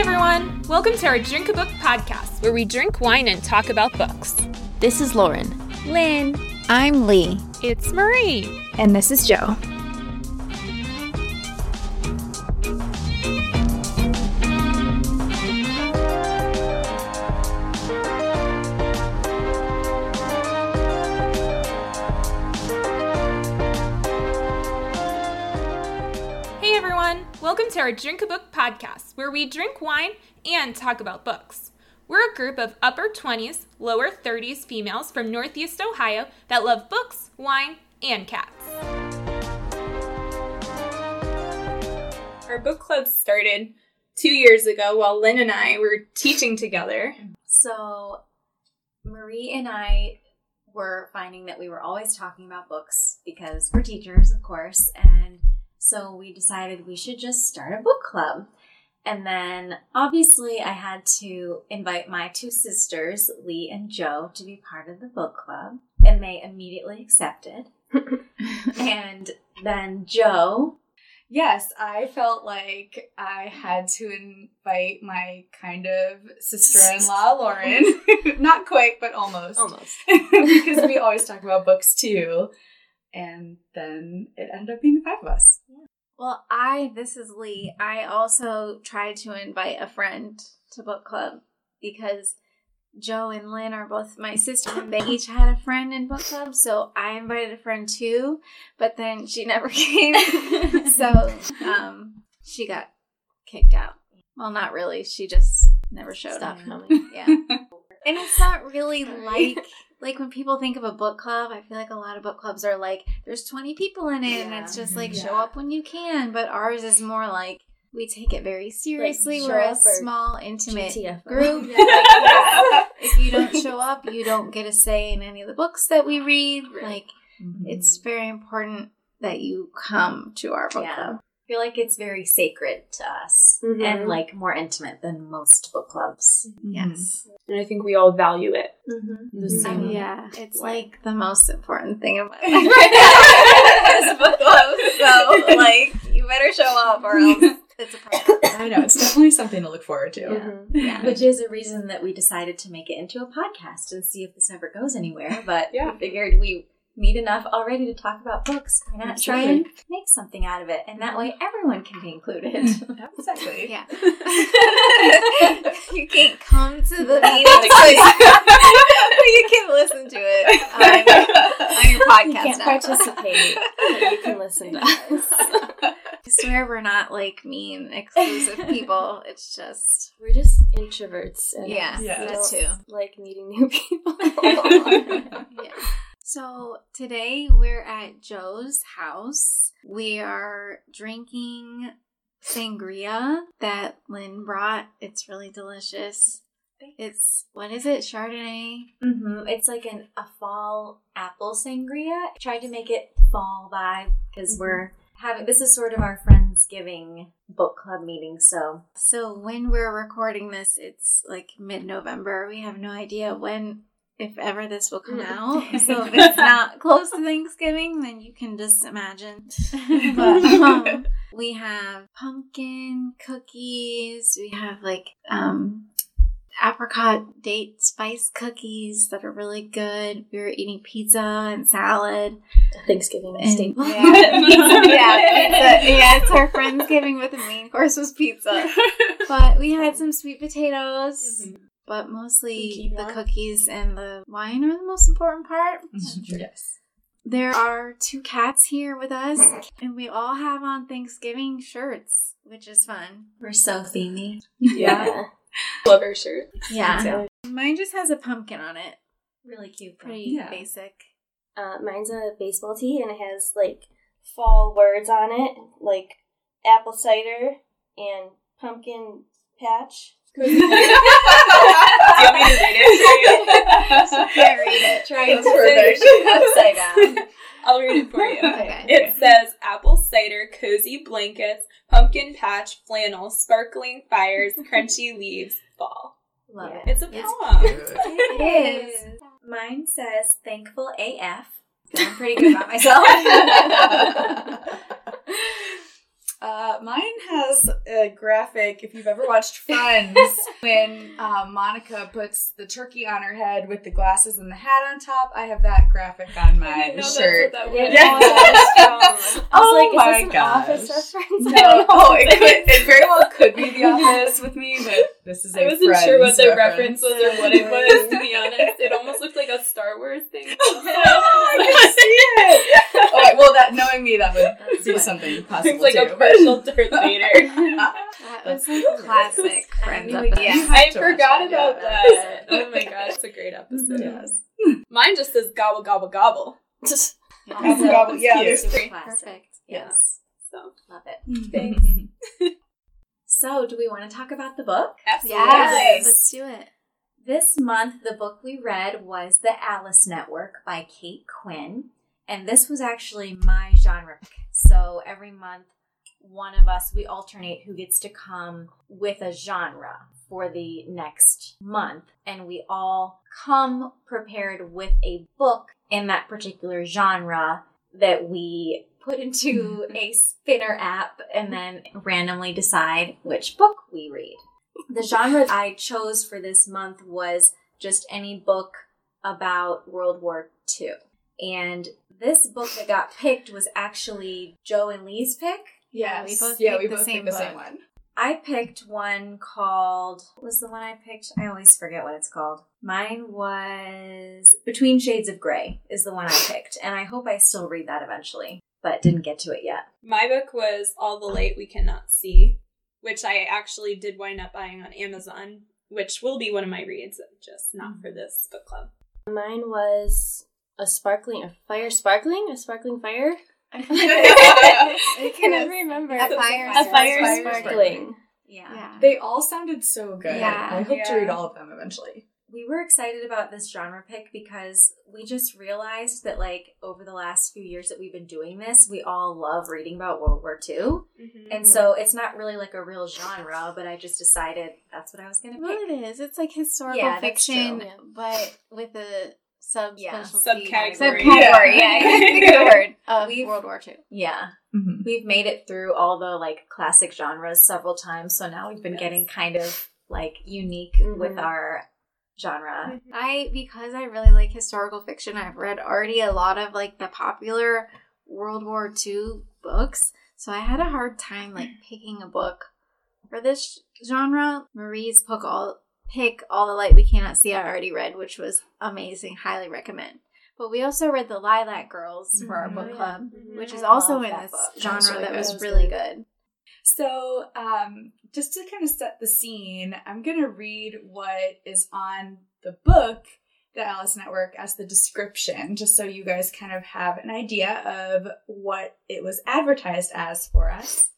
everyone! Welcome to our Drink a Book podcast, where we drink wine and talk about books. This is Lauren. Lynn. I'm Lee. It's Marie. And this is Joe. Welcome to our Drink a Book podcast, where we drink wine and talk about books. We're a group of upper 20s, lower 30s females from Northeast Ohio that love books, wine, and cats. Our book club started two years ago while Lynn and I were teaching together. So, Marie and I were finding that we were always talking about books because we're teachers, of course, and so we decided we should just start a book club. And then obviously I had to invite my two sisters, Lee and Joe, to be part of the book club. And they immediately accepted. and then Joe, Yes, I felt like I had to invite my kind of sister in law, Lauren. Not quite, but almost. almost. because we always talk about books too. And then it ended up being the five of us. Well, I, this is Lee. I also tried to invite a friend to book club because Joe and Lynn are both my sisters and they each had a friend in book club. So I invited a friend too, but then she never came. so um, she got kicked out. Well, not really. She just never showed Stop up. coming. Yeah. And it's not really like like when people think of a book club, I feel like a lot of book clubs are like there's 20 people in it and it's just like Yeah. show up when you can, but ours is more like we take it very seriously. show We're a small intimate GTFO. group. Yeah. Like, yeah. If you don't show up, you don't get a say in any of the books that we read. Like mm-hmm. it's very important that you come to our book Yeah. club. I feel like it's very sacred to us Mhm. and mm-hmm. like more intimate than most book clubs. Yes. And I think we all value it. The I same mean, yeah. It's way. like the most important thing in my life. This book club, so like you better show up or else it's a problem. I know, it's definitely something to look forward to. Mhm. Yeah. Which is a reason that we decided to make it into a podcast and see if this ever goes anywhere. But Yeah. we figured we meet enough already to talk about books. Why not try and make something out of it? And that way mm-hmm. everyone can be included. Exactly. Yeah. you can't come to the meeting, but you can listen to it on, on your podcast. You can't now. participate, but you can listen to us. I swear we're not like mean, exclusive people. It's just We're just introverts. And yeah, Yeah. we that don't too. Like meeting new people. Yeah. So today we're at Joe's house. We are drinking sangria that Lynn brought. It's really delicious. It's what is it? Chardonnay. hmm It's like an a fall apple sangria. Tried to make it fall vibe because we're having this is sort of our friendsgiving book club meeting. So So when we're recording this, it's like mid-November. We have no idea when, if ever, this will come out. So if it's not close to Thanksgiving, then you can just imagine. But um, we have pumpkin cookies. We have like um, apricot date spice cookies that are really good. We were eating pizza and salad. Thanksgiving And- staple. yeah, pizza. Yeah, it's our Friendsgiving, but the main course was pizza. But we had some sweet potatoes, but mostly Quinoa. the cookies and the wine are the most important part. yes. There are two cats here with us, and we all have on Thanksgiving shirts, which is fun. we're so themey. Yeah. Love our shirt. Yeah. Mine just has a pumpkin on it. Really cute. though. Pretty Yeah. basic. Uh, mine's a baseball tee and it has like fall words on it, like apple cider and pumpkin patch. Do you want me to read it? Can't read it. Trying That's to perfect. upside down. I'll read it for you. Okay. It says apple cider, cozy blankets, pumpkin patch, flannel, sparkling fires, crunchy leaves, fall. Love it. It's a It's poem. It is. Mine says thankful AF. I'm pretty good about myself. Uh, mine has a graphic. If you've ever watched Friends, when um, Monica puts the turkey on her head with the glasses and the hat on top, I have that graphic on my shirt. that Yeah. Yeah. I was Oh is this an my gosh. office reference? I No, don't know oh, it, could, it very well could be The Office with me, but this is a I wasn't sure what the reference was or what it was, to be honest. It almost looked like a Star Wars thing. oh, I can see it. All right, well, that knowing me, that would be something possible It's like too. a partial Darth Vader. That was like a classic I Friends knew episode. it. Yeah. I forgot about that, that. Oh my god, it's a great episode. Yes. Mine just says gobble gobble gobble. Just Gobble, gobble. Yeah, Super there's three. classic. Perfect. Yes. So Love it. thanks. So, do we want to talk about the book? Absolutely. Yes. Let's do it. This month, the book we read was The Alice Network by Kate Quinn. And this was actually my genre pick. So every month, one of us, we alternate who gets to come with a genre for the next month. And we all come prepared with a book in that particular genre that we put into mm-hmm. a spinner app and then randomly decide which book we read. The genre I chose for this month was just any book about World War II. And this book that got picked was actually Joe and Lee's pick. Yes. we both yeah, we both picked the same one. I picked one called what was the one I picked? I always forget what it's called. Mine was Between Shades of Grey is the one I picked, and I hope I still read that eventually, but didn't get to it yet. My book was All the Light We Cannot See, which I actually did wind up buying on Amazon, which will be one of my reads, just not for this book club. mine was a sparkling, a fire sparkling, a sparkling fire, I can never remember. A A fire, a fire Fire sparkling. Yeah. Yeah. They all sounded so good. Yeah. I hope to read all of them eventually. We were excited about this genre pick because we just realized that, like, over the last few years that we've been doing this, we all love reading about World War II. Mm-hmm. And so it's not really like a real genre, but I just decided that's what I was going to Well, pick. it is. It's like historical Yeah, fiction, but with a sub Yeah, specialty subcategory. Subcategory, yeah. I couldn't of word of We've- World War II. Yeah. Mm-hmm. We've made it through all the like classic genres several times, so now we've been Yes. getting kind of like unique Mhm. with our genre. I because I really like historical fiction. I've read already a lot of like the popular World War II books, so I had a hard time like picking a book for this genre. Marie's book all pick all the light we cannot see. I already read, which was amazing. Highly recommend. But we also read the Lilac Girls for our book yeah. club, Mhm. which is I also in this genre really that good. was That really really good. So, um, just to kind of set the scene, I'm going to read what is on the book, The Alice Network, as the description, just so you guys kind of have an idea of what it was advertised as for us.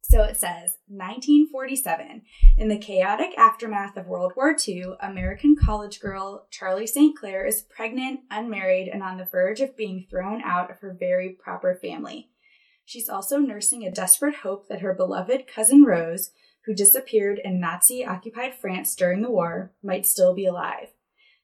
So it says 1947. In the chaotic aftermath of World War II, American college girl Charlie St. Clair is pregnant, unmarried, and on the verge of being thrown out of her very proper family. She's also nursing a desperate hope that her beloved cousin Rose, who disappeared in Nazi occupied France during the war, might still be alive.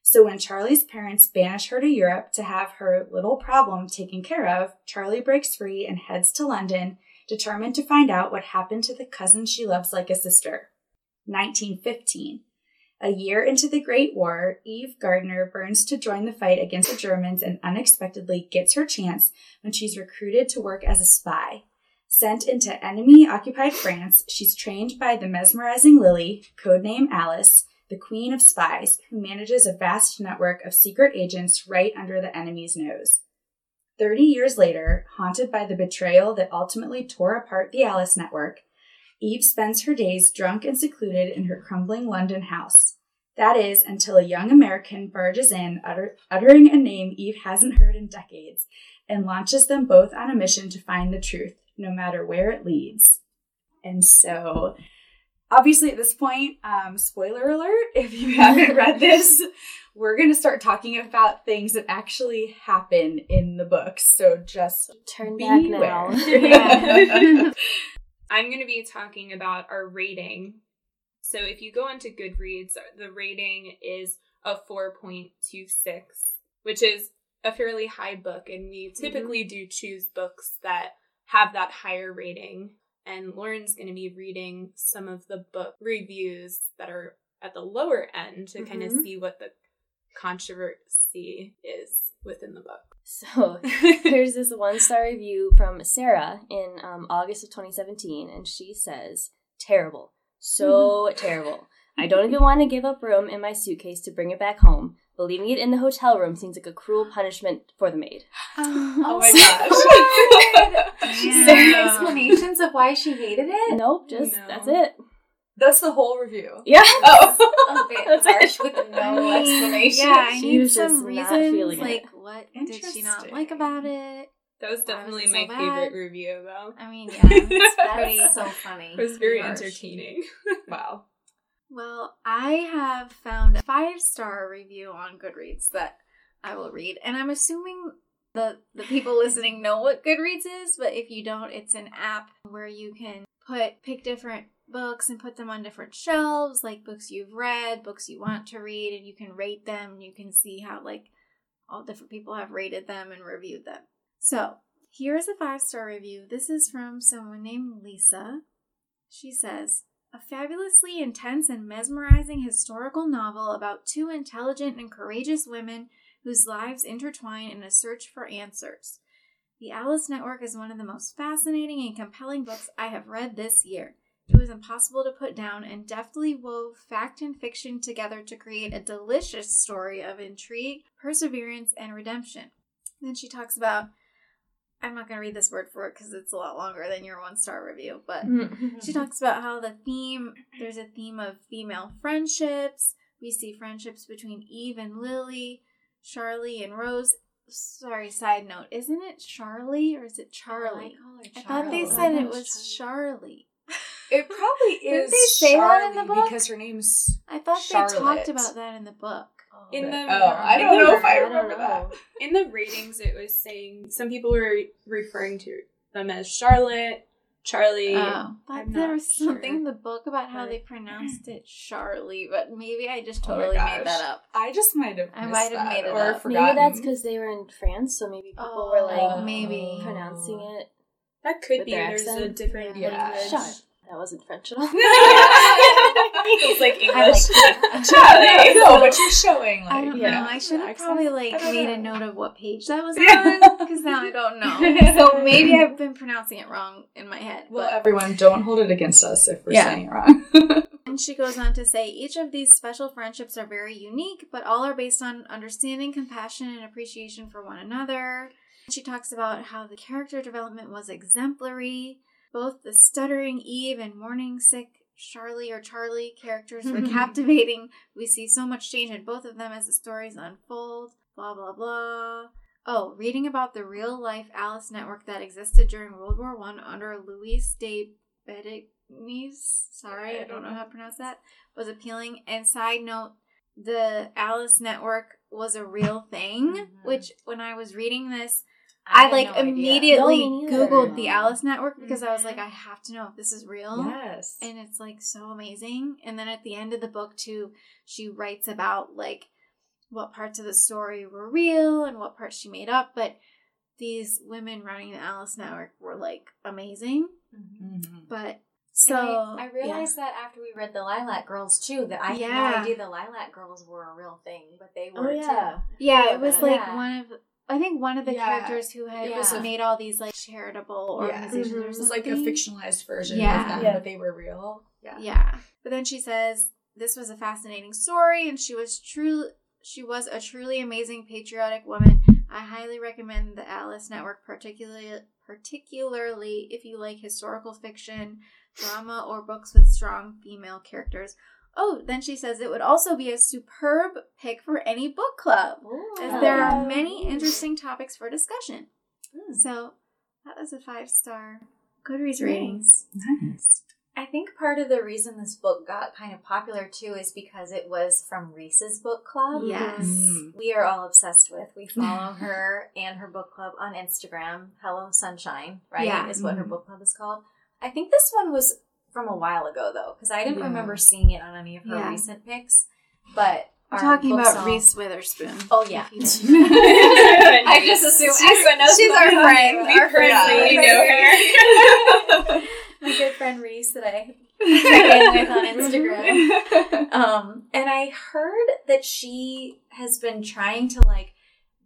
So when Charlie's parents banish her to Europe to have her little problem taken care of, Charlie breaks free and heads to London, determined to find out what happened to the cousin she loves like a sister. 1915. A year into the Great War, Eve Gardner burns to join the fight against the Germans and unexpectedly gets her chance when she's recruited to work as a spy. Sent into enemy occupied France, she's trained by the mesmerizing Lily, codename Alice, the queen of spies, who manages a vast network of secret agents right under the enemy's nose. Thirty years later, haunted by the betrayal that ultimately tore apart the Alice network, Eve spends her days drunk and secluded in her crumbling London house. That is, until a young American barges in, utter- uttering a name Eve hasn't heard in decades, and launches them both on a mission to find the truth, no matter where it leads. And so, obviously, at this point, um, spoiler alert if you haven't read this, we're going to start talking about things that actually happen in the book. So just Turn back now. I'm going to be talking about our rating. So if you go into Goodreads, the rating is a 4.26, which is a fairly high book. And we mm-hmm. typically do choose books that have that higher rating. and Lauren's going to be reading some of the book reviews that are at the lower end to kind of mm-hmm. see what the controversy is within the book. So There's this one star review from Sarah in um, August of 2017, and she says, Terrible. So terrible. I don't even want to give up room in my suitcase to bring it back home, but leaving it in the hotel room seems like a cruel punishment for the maid. Oh my gosh. Is Yeah. there explanations of why she hated it? Nope, just No. that's it. That's the whole review. Yeah. Oh. A bit That's harsh it. with no mean, explanation. Yeah, I She need was just some not reasons. feeling it. Like, what did she not like about it? That was Why was definitely so my favorite review, though. I mean, yeah, it's pretty. That's so funny. It was very Harsh. entertaining. Wow. Well, I have found a five star review on Goodreads that I will read, and I'm assuming the the people listening know what Goodreads is, but if you don't, it's an app where you can put pick different books and put them on different shelves, like books you've read, books you want to read, and you can rate them. And you can see how like all different people have rated them and reviewed them. So here's a five star review. This is from someone named Lisa. She says, a fabulously intense and mesmerizing historical novel about two intelligent and courageous women whose lives intertwine in a search for answers. The Alice Network is one of the most fascinating and compelling books I have read this year. It was impossible to put down and deftly wove fact and fiction together to create a delicious story of intrigue, perseverance, and redemption. Then she talks about I'm not going to read this word for it because it's a lot longer than your one star review, but mm-hmm. she talks about how the theme there's a theme of female friendships. We see friendships between Eve and Lily, Charlie and Rose. Sorry, side note, isn't it Charlie or is it Charlie? I thought they said it thought was Charlie. It probably Didn't is they say that in the book? because her name's I thought they talked about that in the book. Oh, in the Oh, I in don't the- know if I I remember that. In the ratings, it was saying some people were referring to them as Charlotte, Charlie. Oh, but there not was something in the book about how they pronounced it Charlie, but maybe I just Oh totally made that up. I just might have I might have made it or up. forgotten. Maybe that's because they were in France, so maybe people were like Oh, maybe. pronouncing it. that could be. their There's a different Yeah. language. Shut. That wasn't French at all. He's like I English. like no, but you're showing like I don't yeah, know. I should have probably like made a note of what page that was on because now I don't know. So maybe I've been pronouncing it wrong in my head. Well, But everyone, don't hold it against us if we're Yeah. saying it wrong. and she goes on to say each of these special friendships are very unique, but all are based on understanding, compassion, and appreciation for one another. She talks about how the character development was exemplary. Both the stuttering Eve and morning sick Charlie or Charlie characters were captivating. We see so much change in both of them as the stories unfold. Blah blah blah. Oh, reading about the real life Alice network that existed during World War One under Louise de Bedigues. Sorry, I don't know how to pronounce that. Was appealing. And side note, the Alice network was a real thing. Mhm. Which when I was reading this, I I, like no immediately No. Googled the Alice Network because I was like, I have to know if this is real. yes. And it's like so amazing. And then at the end of the book, too, she writes about like what parts of the story were real and what parts she made up. But these women running the Alice Network were like amazing. Mhm. But So so I, I realized that after we read the Lilac Girls too, that I had no idea the Lilac Girls were a real thing, but they Oh, were yeah. yeah, Yeah, it was like yeah. one of. I think one of the Yeah. characters who had It was a- made all these like charitable Yeah. organizations or mm-hmm. It was like a fictionalized version Yeah. of them, Yeah. but they were real. Yeah. Yeah. But then she says this was a fascinating story and she was true she was a truly amazing patriotic woman. I highly recommend the Alice Network particularly particularly if you like historical fiction, drama or books with strong female characters. Oh, then she says it would also be a superb pick for any book club as there are many interesting topics for discussion. Hmm. So, that was a 5-star Goodreads ratings. Nice. I think part of the reason this book got kind of popular too is because it was from Reese's book club. Yes. Mm. We are all obsessed with. We follow her and her book club on Instagram. Hello Sunshine, right? Yeah. Is what her Mhm. book club is called. I think this one was from a while ago though, because I didn't Yeah. remember seeing it on any of her Yeah. recent pics. But We're talking about all- Reese Witherspoon. Oh yeah. If you don't know. I just assume everyone knows she's our friend. Our friend. Yeah. We know her. My good friend Reese that I with on Instagram. Um, and I heard that she has been trying to like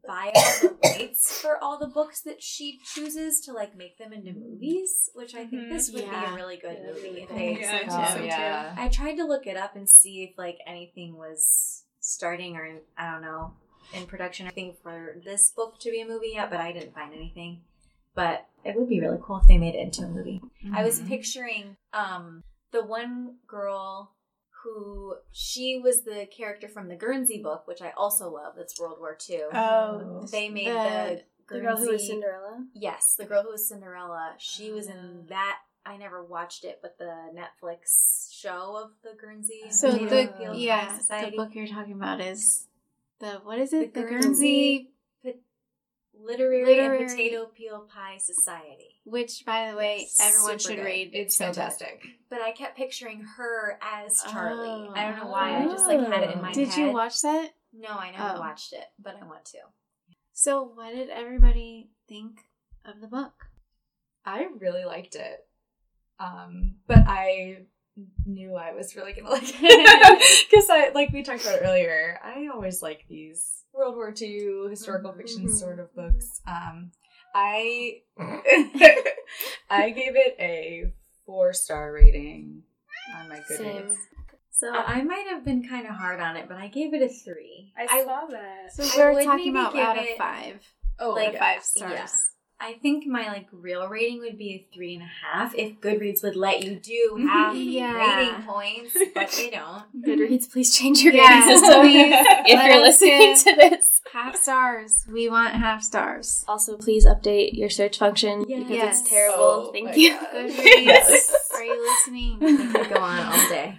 buy the rights for all the books that she chooses to like make them into movies, which I think Mhm. this would be a really good Yeah, movie. really if they Yeah, so I too. so, yeah. I tried to look it up and see if like anything was starting or I don't know in production or anything for this book to be a movie yet, but I didn't find anything. But it would be really cool if they made it into a movie. I was Mhm. picturing um the one girl who she was the character from the Guernsey book, which I also love. That's World War II. Oh, oh, they made the- the, The girl who was Cinderella. Yes, the girl who was Cinderella. She was Oh. in that. I never watched it, but the Netflix show of the Guernsey. So Potato the Peel yeah, Society. the book you're talking about is the what is it? The The, Guernsey- Guernsey, Literary, Literary- and Potato Peel Pie Society. Which by the way, Yes, everyone should good. read. It's so good. fantastic. But I kept picturing her as Charlie. Oh. I don't know why. I just like had it in my mind. Did head. you watch that? No, I never Oh. watched it, but I want to. So what did everybody think of the book? I really liked it. Um, but I knew I was really gonna like it. Because I like we talked about earlier, I always like these World War II historical Mhm. fiction sort of books. Um I I gave it a four star rating on my Goodreads. Same. So I might have been kind of hard on it, but I gave it a three. I saw that. So I we're would talking about out it- of five. Oh, Like, yeah. five stars. yeah. I think my like real rating would be a three and a half if Goodreads would let you do half Yeah. rating points, but they don't. Goodreads, please change your Yeah, rating system please if you're listening to this. Half stars. We want half stars. Also, please update your search function because Yes. it's terrible. Oh Thank you. God. Goodreads. Yes. Are you listening? I could go on all day.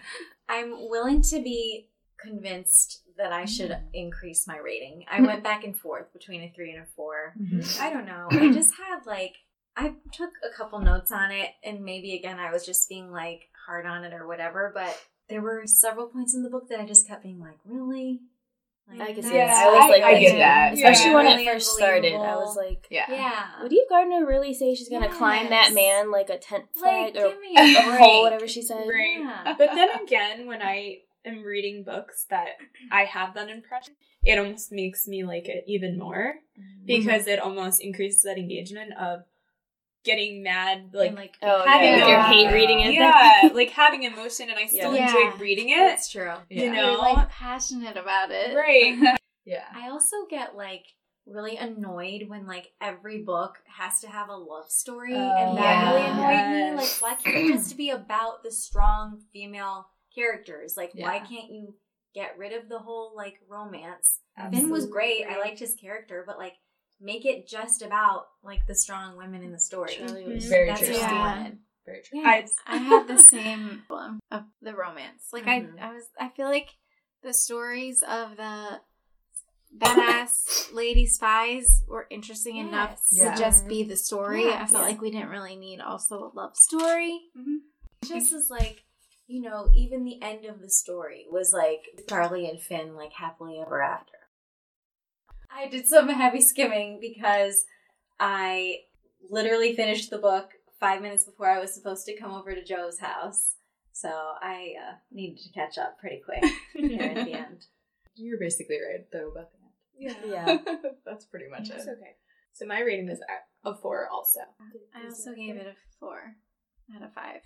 I'm willing to be convinced that I should increase my rating. I went back and forth between a three and a four. Mhm. I don't know. I just had like I took a couple notes on it, and maybe again I was just being like hard on it or whatever. But there were several points in the book that I just kept being like, really. Like, I can see that's- that. I was like, I get that. especially Yeah. when Really it first started. I was like, Yeah. Yeah. would Eve Gardner really say she's gonna climb that man like a tent Like, or give me a a break. hole, whatever she said? Right. Yeah. But then again, when I am reading books that I have that impression, it almost makes me like it even more mm-hmm. because it almost increases that engagement of getting mad, like, And, like Oh, Having yeah, if a- hate reading it. yeah, like having emotion, and I still Yeah. enjoyed reading it. That's true. You Yeah. know, You're like passionate about it. right? Yeah. I also get like really annoyed when like every book has to have a love story, Oh, and that really yeah. annoyed me. Like, why can't it just be about the strong female characters? Like, why can't you get rid of the whole like romance? Finn was great. I liked his character, but like make it just about like the strong women in the story. Charlie was Very That's true. what I Yeah. Very true. I, I had the same problem of the romance. Like Mhm. I, I was, I feel like the stories of the badass lady spies were interesting enough Yeah. to just be the story. I Yes. felt like we didn't really need also a love story. just is like you know even the end of the story was like charlie and finn like happily ever after i did some heavy skimming because i literally finished the book five minutes before i was supposed to come over to joe's house so i uh, needed to catch up pretty quick here at the end You're basically right though about the end. Yeah. That's pretty much It's it. okay. So my rating is a a four, also. I also gave it a four out of five.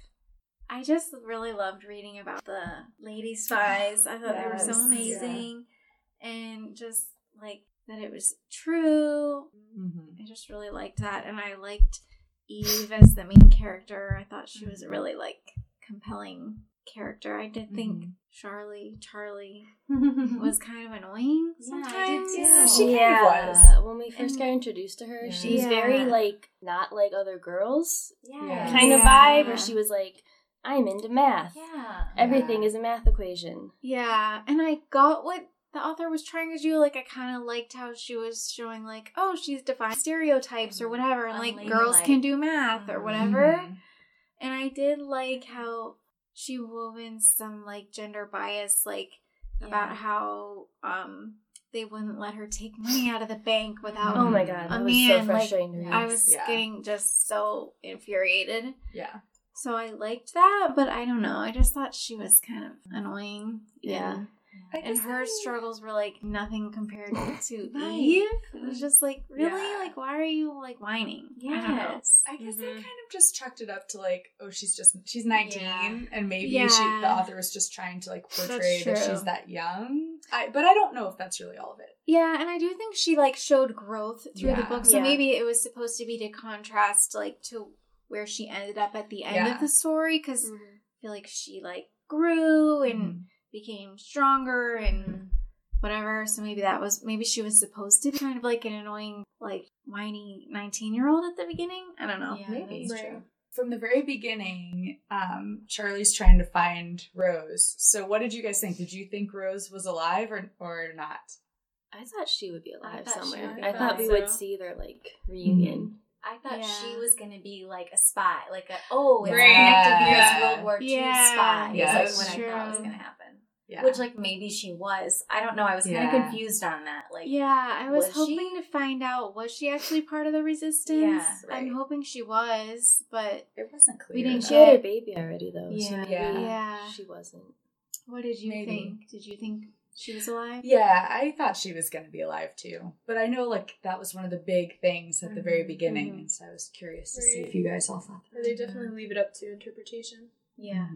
I just really loved reading about the lady spies. I thought they were Yes, so yeah. amazing. And just like that it was true. Mm-hmm. I just really liked that. And I liked Eve as the main character. I thought she was a really like compelling character. I did think Mhm. Charlie, Charlie was kind of annoying Yeah, I did sometimes. too. She kind of yeah, was. when we first And- got introduced to her, Yeah. she was Yeah. very like not like other girls Yeah. kind of Yeah. vibe, where she was like, "I'm into math. yeah Everything Yeah. is a math equation." Yeah, and I got what the author was trying to do. Like, I kind of liked how she was showing, like, oh, she's defying stereotypes or whatever, and like girls Unladylike. can do math or Mhm. whatever. Mhm. And I did like how she wove in some like gender bias, like about how um they wouldn't let her take money out of the bank without. Oh my god, A that was so man, like, frustrating to read. I was Yeah. getting just so infuriated. Yeah. So I liked that, but I don't know. I just thought she was kind of annoying. Yeah. And, I and her I- struggles were like nothing compared to Right. Eve. It was just like, really? Yeah. Like, why are you like whining? I don't know. Yes. I guess I Mhm. kind of just chalked it up to like, oh, she's just she's nineteen, Yeah. and maybe Yeah. she the author was just trying to like portray that she's that young. I but I don't know if that's really all of it. Yeah, and I do think she like showed growth through the book. So Yeah. maybe it was supposed to be to contrast like to where she ended up at the end Yeah. of the story because Mm-hmm. I feel like she like grew and Mhm. became stronger and whatever. So maybe that was maybe she was supposed to be kind of like an annoying, like whiny nineteen year old at the beginning. I don't know. Yeah, Maybe. that's Right. true. From the very beginning, um, Charlie's trying to find Rose. So, what did you guys think? Did you think Rose was alive or or not? I thought she would be alive thought she somewhere. I thought we alive. would see their like reunion. I thought she was gonna be like a spy, like a oh, it's Right. connected because Yeah. World War II Yeah. spy. Yeah, is that's like what I thought was gonna happen. Yeah. Which like maybe she was. I don't know. I was kind of Yeah. confused on that. Like Yeah, I was, Was hoping she? to find out was she actually part of the resistance. Yeah, I'm hoping she was, but it wasn't clear. We didn't She had her baby already though. So Yeah. maybe Yeah. she wasn't. what did you Maybe. think? Did you think she was alive? Yeah, I thought she was going to be alive too. But I know like that was one of the big things at the very Mhm, beginning, mhm. and so I was curious to see if you guys all thought that. They definitely leave it up to interpretation. yeah.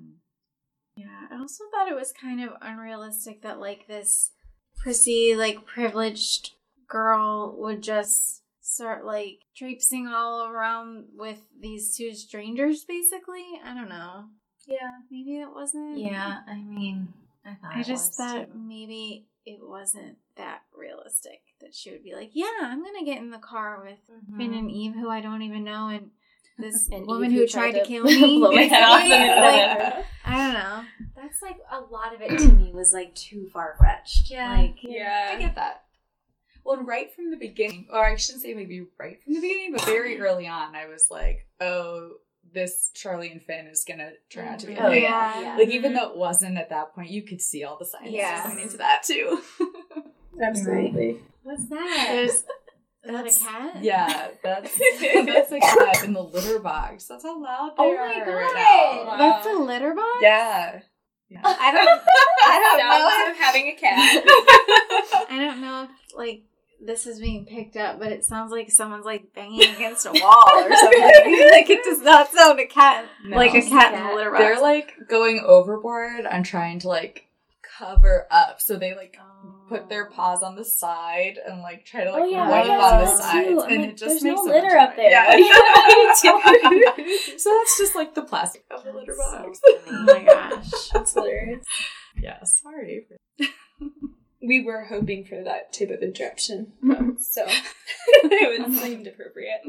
Yeah, I also thought it was kind of unrealistic that like this prissy, like privileged girl would just start like traipsing all around with these two strangers basically. I don't know. Yeah. Maybe it wasn't Yeah. I mean, I thought I just thought too. maybe it wasn't that realistic that she would be like, "Yeah, I'm gonna get in the car with Mhm. Finn and Eve, who I don't even know, and this And woman Eve who tried to kill me." blow my head off. in Like, I don't know. That's like a lot of it to me was like too far fetched. Yeah. Like I get that. Well, and right from the beginning, or I shouldn't say maybe right from the beginning, but very early on, I was like, oh, this Charlie and Finn is going to turn out to be mm-hmm. Oh, thing. yeah. yeah. Like, even mm-hmm. though it wasn't at that point, you could see all the signs Yeah. pointing to that too. Absolutely. What's that? There's is that a cat? Yeah, that's that's a cat in the litter box. That's how loud they Oh my are God. right now. That's a litter box. Yeah. yeah. I don't. I don't know. Sounds of having a cat. I don't know if like this is being picked up, but it sounds like someone's like banging against a wall or something. like it does not sound a cat No. like a cat in Cat. a litter box. They're like going overboard on trying to like cover up. So they like put their oh. paws on the side and like try to like Oh, yeah, wipe I on the so, sides, too. And like, it just there's makes no a litter bunch up there. Yeah. so that's just like the plastic of the litter box. so oh my gosh. That's hilarious. yeah, sorry. We were hoping for that type of interruption, so it would uh-huh. seemed appropriate.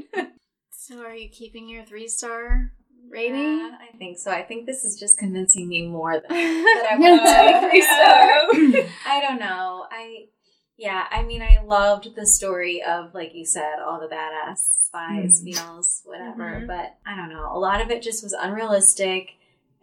So are you keeping your three star rating? Yeah, I think so. I think this is just convincing me more than that I want to be three star. I don't know. I yeah, I mean I loved the story of like you said, all the badass spies, mm. feels, whatever. Mhm. But I don't know. A lot of it just was unrealistic.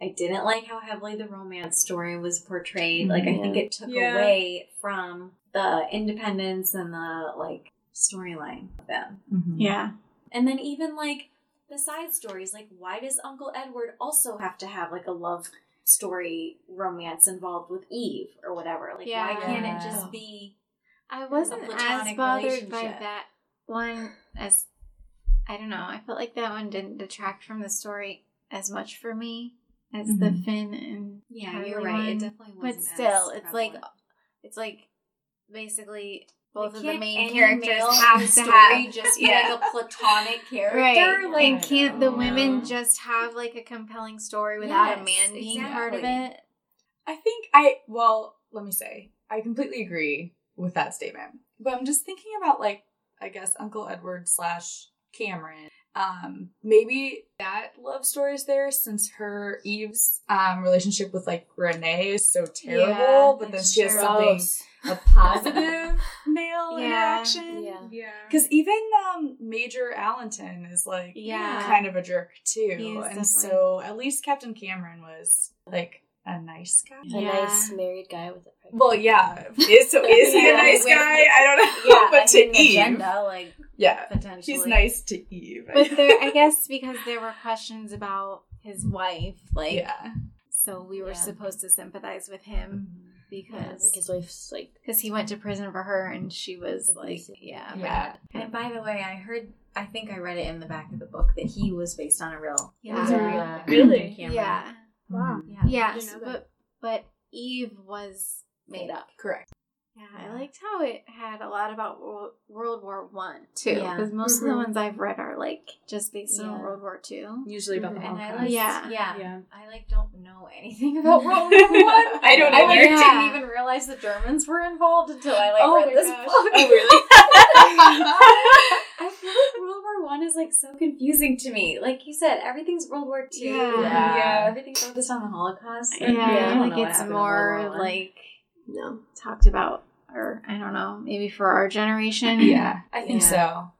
I didn't like how heavily the romance story was portrayed. Like I think mm-hmm. it took Yeah. away from the independence and the like storyline of them. Mm-hmm. Yeah. And then even like the side stories, like why does Uncle Edward also have to have like a love story romance involved with Eve or whatever? Like why can't it just be I wasn't as bothered by that one as I don't know. I felt like that one didn't detract from the story as much for me as the Mhm. Finn and Yeah, Kylie you're right. one. It definitely wasn't. but still, as it's like prevalent. It's like basically both of the main characters have to story have just be yeah. like a platonic character. right. Like, and can't the women just have like a compelling story without a man being part of it? I think I well, let me say, I completely agree with that statement. But I'm just thinking about like I guess Uncle Edward slash Cameron. Um, maybe that love story is there since her Eve's um relationship with like Renee is so terrible, Yeah, but then she has something Gross. a positive male Yeah. interaction. Yeah. Yeah. Because even um, Major Allenton is like Yeah. kind of a jerk too, and definitely. so at least Captain Cameron was like a nice guy. A nice married guy with a pregnant. Well, yeah. Is so is he a nice with- guy? I don't know. Yeah, but I to mean, Eve, agenda, like yeah, potentially. he's nice to Eve. I But there, I guess because there were questions about his wife, like, yeah, so we were Yeah. supposed to sympathize with him Yeah, because like his wife's like because he went to prison for her and she was like, Abusive. yeah, yeah. And by the way, I heard. I think I read it in the back of the book that he was based on a real. it was a real Yeah. Really? Cameron. yeah, Wow. Yeah. yes, didn't know but but Eve was made up. Correct. Yeah, I liked how it had a lot about World War One too, Yeah. because most of the Mhm. ones I've read are like just based on World War Two. Usually about the Mhm. And I Holocaust. like, Yeah. yeah, Yeah. I like don't know anything about World War One. I don't I like. Yeah. didn't even realize the Germans were involved until I like Oh read this gosh. book. Oh, really? I feel like World War One is like so confusing to me. Like you said, everything's World War Two. Yeah. Yeah. everything's focused on the Holocaust. Yeah, Like, I I don't think know what it's happened in World more like no. talked about, or I don't know, maybe for our generation. Yeah, I think Yeah. so.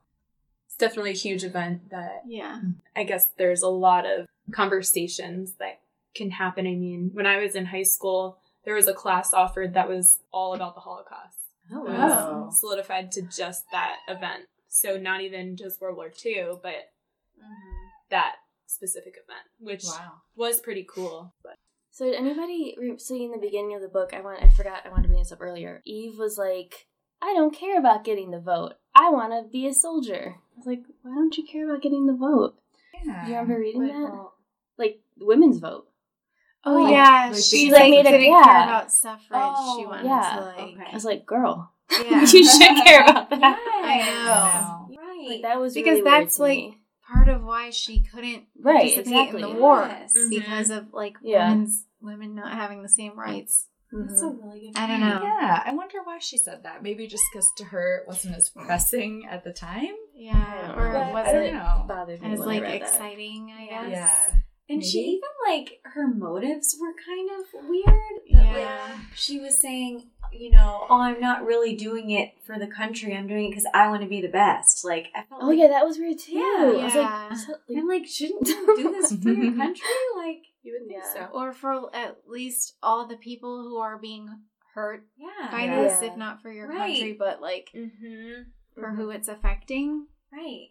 It's definitely a huge event that yeah, I guess there's a lot of conversations that can happen. I mean, when I was in high school, there was a class offered that was all about the Holocaust. Oh, wow. solidified to just that event. So not even just World War II, but Mm-hmm. that specific event, which Wow. was pretty cool. But So did anybody re- so in the beginning of the book? I want I forgot I wanted to bring this up earlier. Eve was like, "I don't care about getting the vote. I want to be a soldier." I was like, "Why don't you care about getting the vote?" Yeah. Do you remember reading But- that? Like women's vote. Oh, Oh, yeah, like she she's like made a- didn't yeah. care about suffrage. she Oh, wanted yeah, to like, okay. I was like, "Girl, yeah. you should care about that." I know. Right. Like that was Because really weird that's, to like, me. Part of why she couldn't Right, participate exactly. in the war Yes. Mhm. because of like Yeah. women's women not having the same rights. That's a really good I don't know. Yeah, I wonder why she said that. Maybe just because to her it wasn't as pressing at the time. Yeah, or But- it I don't wasn't know. bothered me as when I like that. exciting. I Yeah. guess. Yeah. And she even like her motives were kind of weird. Yeah. Like, she was saying, you know, oh, I'm not really doing it for the country. I'm doing it because I want to be the best. Like I felt. Oh like, yeah, that was weird too. Yeah, I was like, so, like, I'm like, shouldn't you do this for your country? Like, you would think Yeah. so. Or for at least all the people who are being hurt yeah, by Yeah. this, Yeah. if not for your Right. country, but like Mm-hmm. for who it's affecting. right.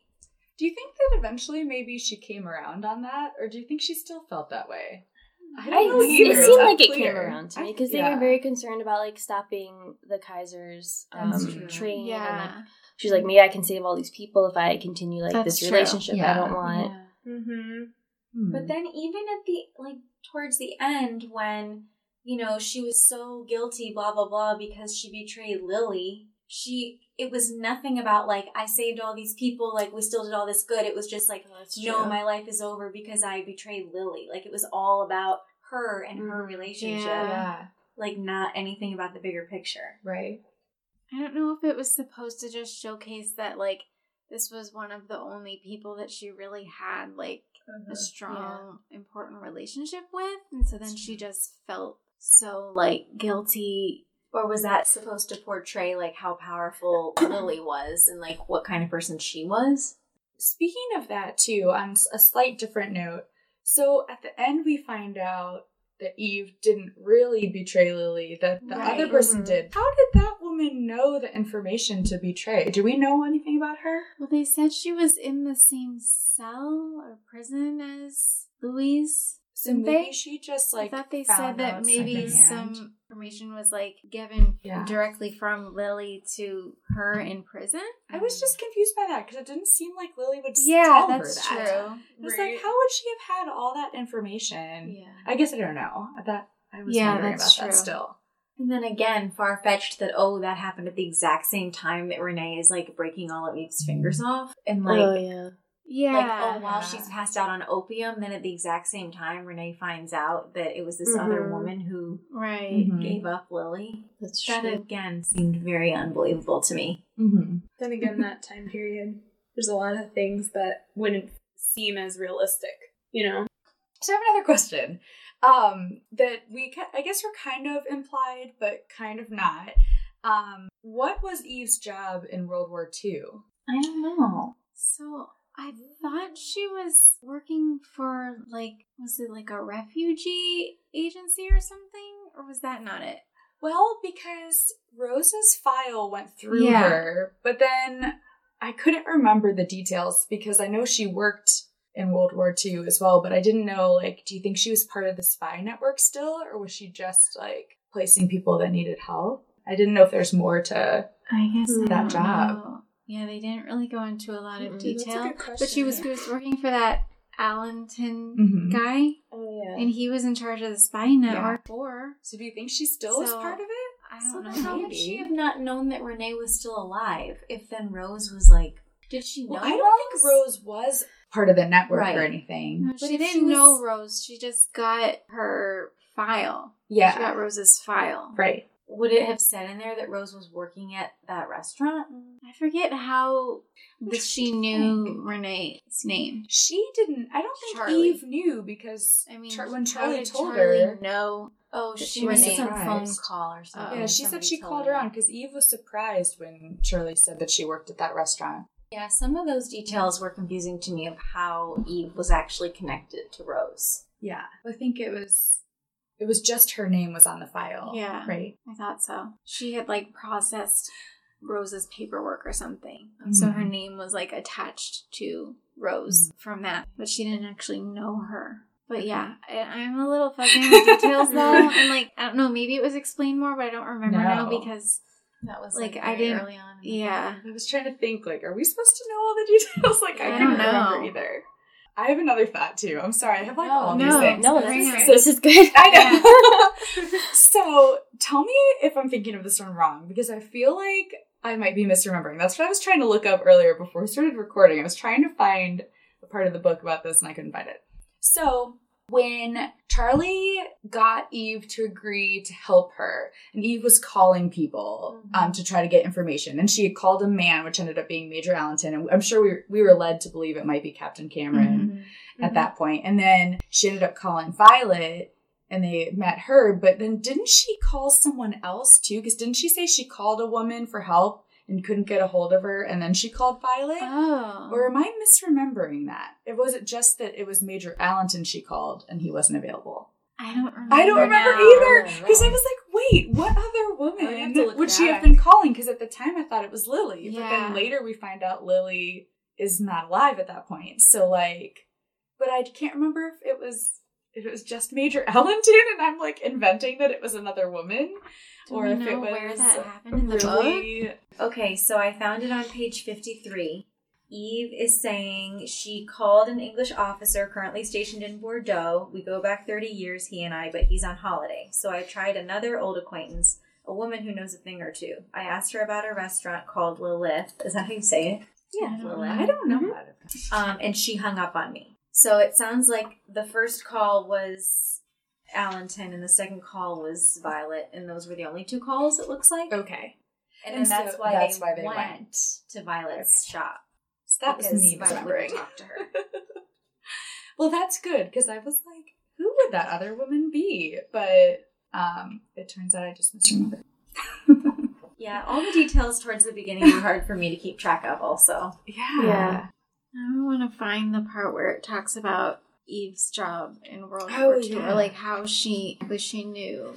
Do you think that eventually maybe she came around on that, or do you think she still felt that way? I I, don't know it either. It's seemed not like it came around to me because they yeah. were very concerned about like stopping the Kaiser's um, That's true. train. And, like, Yeah. she's like, maybe I can save all these people if I continue like That's this true. relationship I don't want. Mm-hmm. Hmm. But then even at the like towards the end when you know she was so guilty blah blah blah because she betrayed Lily, she it was nothing about like I saved all these people like we still did all this good. It was just like That's no my life is over because I betrayed Lily. Like it was all about her and her Mhm. relationship. Yeah. yeah, Like not anything about the bigger picture. right. I don't know if it was supposed to just showcase that like this was one of the only people that she really had like Uh-huh. a strong, important relationship with, and so then she just felt so like guilty. Or was that supposed to portray like how powerful Lily was and like what kind of person she was? Speaking of that, too, on a slight different note, so at the end we find out that Eve didn't really betray Lily, that the Right. other person Mhm. did. How did that woman know the information to betray? Do we know anything about her? Well, they said she was in the same cell or prison as Louise. So Didn't maybe they? she just like I thought they found said that maybe secondhand. some information was like given Yeah. directly from Lily to her in prison. I was just confused by that because it didn't seem like Lily would Yeah, tell that's her that. true. It was Right. like, how would she have had all that information? Yeah. I guess I don't know. That I was Yeah, wondering that's about that still. And then again, far fetched that oh, that happened at the exact same time that Renee is like breaking all of Eve's fingers off, and oh, like, oh yeah. Yeah. like oh, while Yeah. she's passed out on opium, then at the exact same time, Renee finds out that it was this other Mhm. woman who right. Mhm. gave up Lily. That's That true. again seemed very unbelievable to me. Mm-hmm. Then again, that time period, there's a lot of things that wouldn't seem as realistic. You know. So I have another question. Um, that we, ki- I guess, were kind of implied, but kind of not. Um, what was Eve's job in World War II? I don't know. So I thought she was working for like was it like a refugee agency or something? Or was that not it? Well, because Rose's file went through Yeah. her, but then I couldn't remember the details because I know she worked in World War II as well, but I didn't know, like, do you think she was part of the spy network still, or was she just, like, placing people that needed help? I didn't know if there's more to. I guess I That don't job. know. Yeah, they didn't really go into a lot of Mm-mm. detail. But she was, she was working for that Allenton Mhm. guy, Oh yeah. and he was in charge of the spy network. Or So do you think she still is So- part of it? I don't know. then how would she have not known that Renee was still alive if then Rose was like, did she know? Well, I don't think Rose was part of the network Right. or anything. No, But she if didn't was- know Rose. She just got her file. Yeah. She got Rose's file. Right. Would it have said in there that Rose was working at that restaurant? I forget how that she knew Renee's name. She didn't. I don't think Charlie. Eve knew because I mean, Char- when Charlie told Charlie her, no. Oh, she she was missed some phone call or something. Yeah, she said she called her her on because Eve was surprised when Charlie said that she worked at that restaurant. Yeah, some of those details were confusing to me of how Eve was actually connected to Rose. Yeah, I think it was. It was just her name was on the file. Yeah. Right. I thought so. She had like processed Rose's paperwork or something. So her Mhm. name was like attached to Rose from that, but she didn't actually know her. But yeah, I, I'm a little fuzzy on the details though. And like, I don't know, maybe it was explained more, but I don't remember now because, That was Like, like, I didn't- early on. yeah. I was trying to think, like, are we supposed to know all the details? Like, I, I couldn't don't remember either. I have another thought too. I'm sorry. I have like No, all no, these things. no, this this is good. I know. so tell me if I'm thinking of this one wrong because I feel like I might be misremembering. That's what I was trying to look up earlier before we started recording. I was trying to find a part of the book about this and I couldn't find it. So when Charlie got Eve to agree to help her, and Eve was calling people mm-hmm. um, to try to get information, and she had called a man, which ended up being Major Allenton, and I'm sure we were, we were led to believe it might be Captain Cameron mm-hmm. at mm-hmm. that point. And then she ended up calling Violet and they met her. But then didn't she call someone else too? Because didn't she say she called a woman for help and couldn't get a hold of her and then she called Violet? Oh. Or am I misremembering that? It wasn't just that it was Major Allenton she called and he wasn't available. I don't remember. I don't remember now. either because I was like, wait, what other woman would she have been calling? Because at the time I thought it was Lily, but then later we find out Lily is not alive at that point. So like, but I can't remember if it was if it was just Major Allenton and I'm like inventing that it was another woman, Do or we if know it was where that happened in the book? really Okay, so I found it on page 53. Eve is saying she called an English officer currently stationed in Bordeaux. We go back 30 years, he and I, but he's on holiday. So I tried another old acquaintance, a woman who knows a thing or two. I asked her about a restaurant called Lilith. Is that how you say it? Yeah, I don't Lilith. know. I don't know how. Um, and she hung up on me. So it sounds like the first call was Allenton and the second call was Violet, and those were the only two calls, it looks like. Okay, And, And then that's so why that's they why they went, went. to Violet's shop. so that was me Violet talk to her. well, that's good because I was like, who would that other woman be? But um, it turns out I just misremembered. Yeah, all the details towards the beginning were hard for me to keep track of. Also, Yeah. Yeah. I want to find the part where it talks about Eve's job in World Oh, War II, yeah. or like how she, she knew.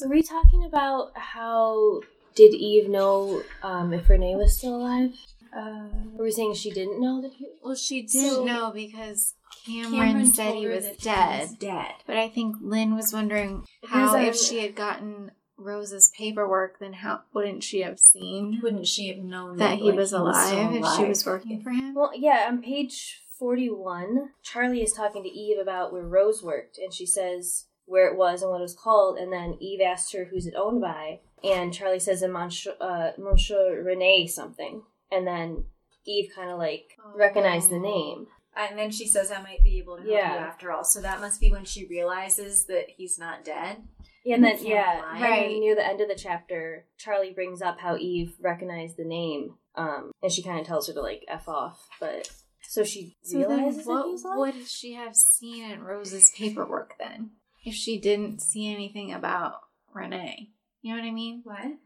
Were we talking about how did Eve know um, if Renee was still alive? Uh, Were we saying she didn't know that he? well, she didn't So- know because Cameron, said he was dead. was dead. But I think Lynn was wondering how, um, if she had gotten Rose's paperwork, then how wouldn't she have seen Wouldn't she have known that he like, was still alive if she was working for him? Well, yeah. On page forty-one, Charlie is talking to Eve about where Rose worked, and she says where it was and what it was called, and then Eve asks her who's it owned by, and Charlie says a Monsieur, uh, Monsieur Rene something, and then Eve kind of like recognized the name. And then she says, "I might be able to help Yeah. you after all." So that must be when she realizes that he's not dead. And then yeah, lie. and Right. near the end of the chapter, Charlie brings up how Eve recognized the name, um, and she kind of tells her to like f off, but so she So realizes what would she have seen in Rose's paperwork then? If she didn't see anything about Renee. You know what I mean? What?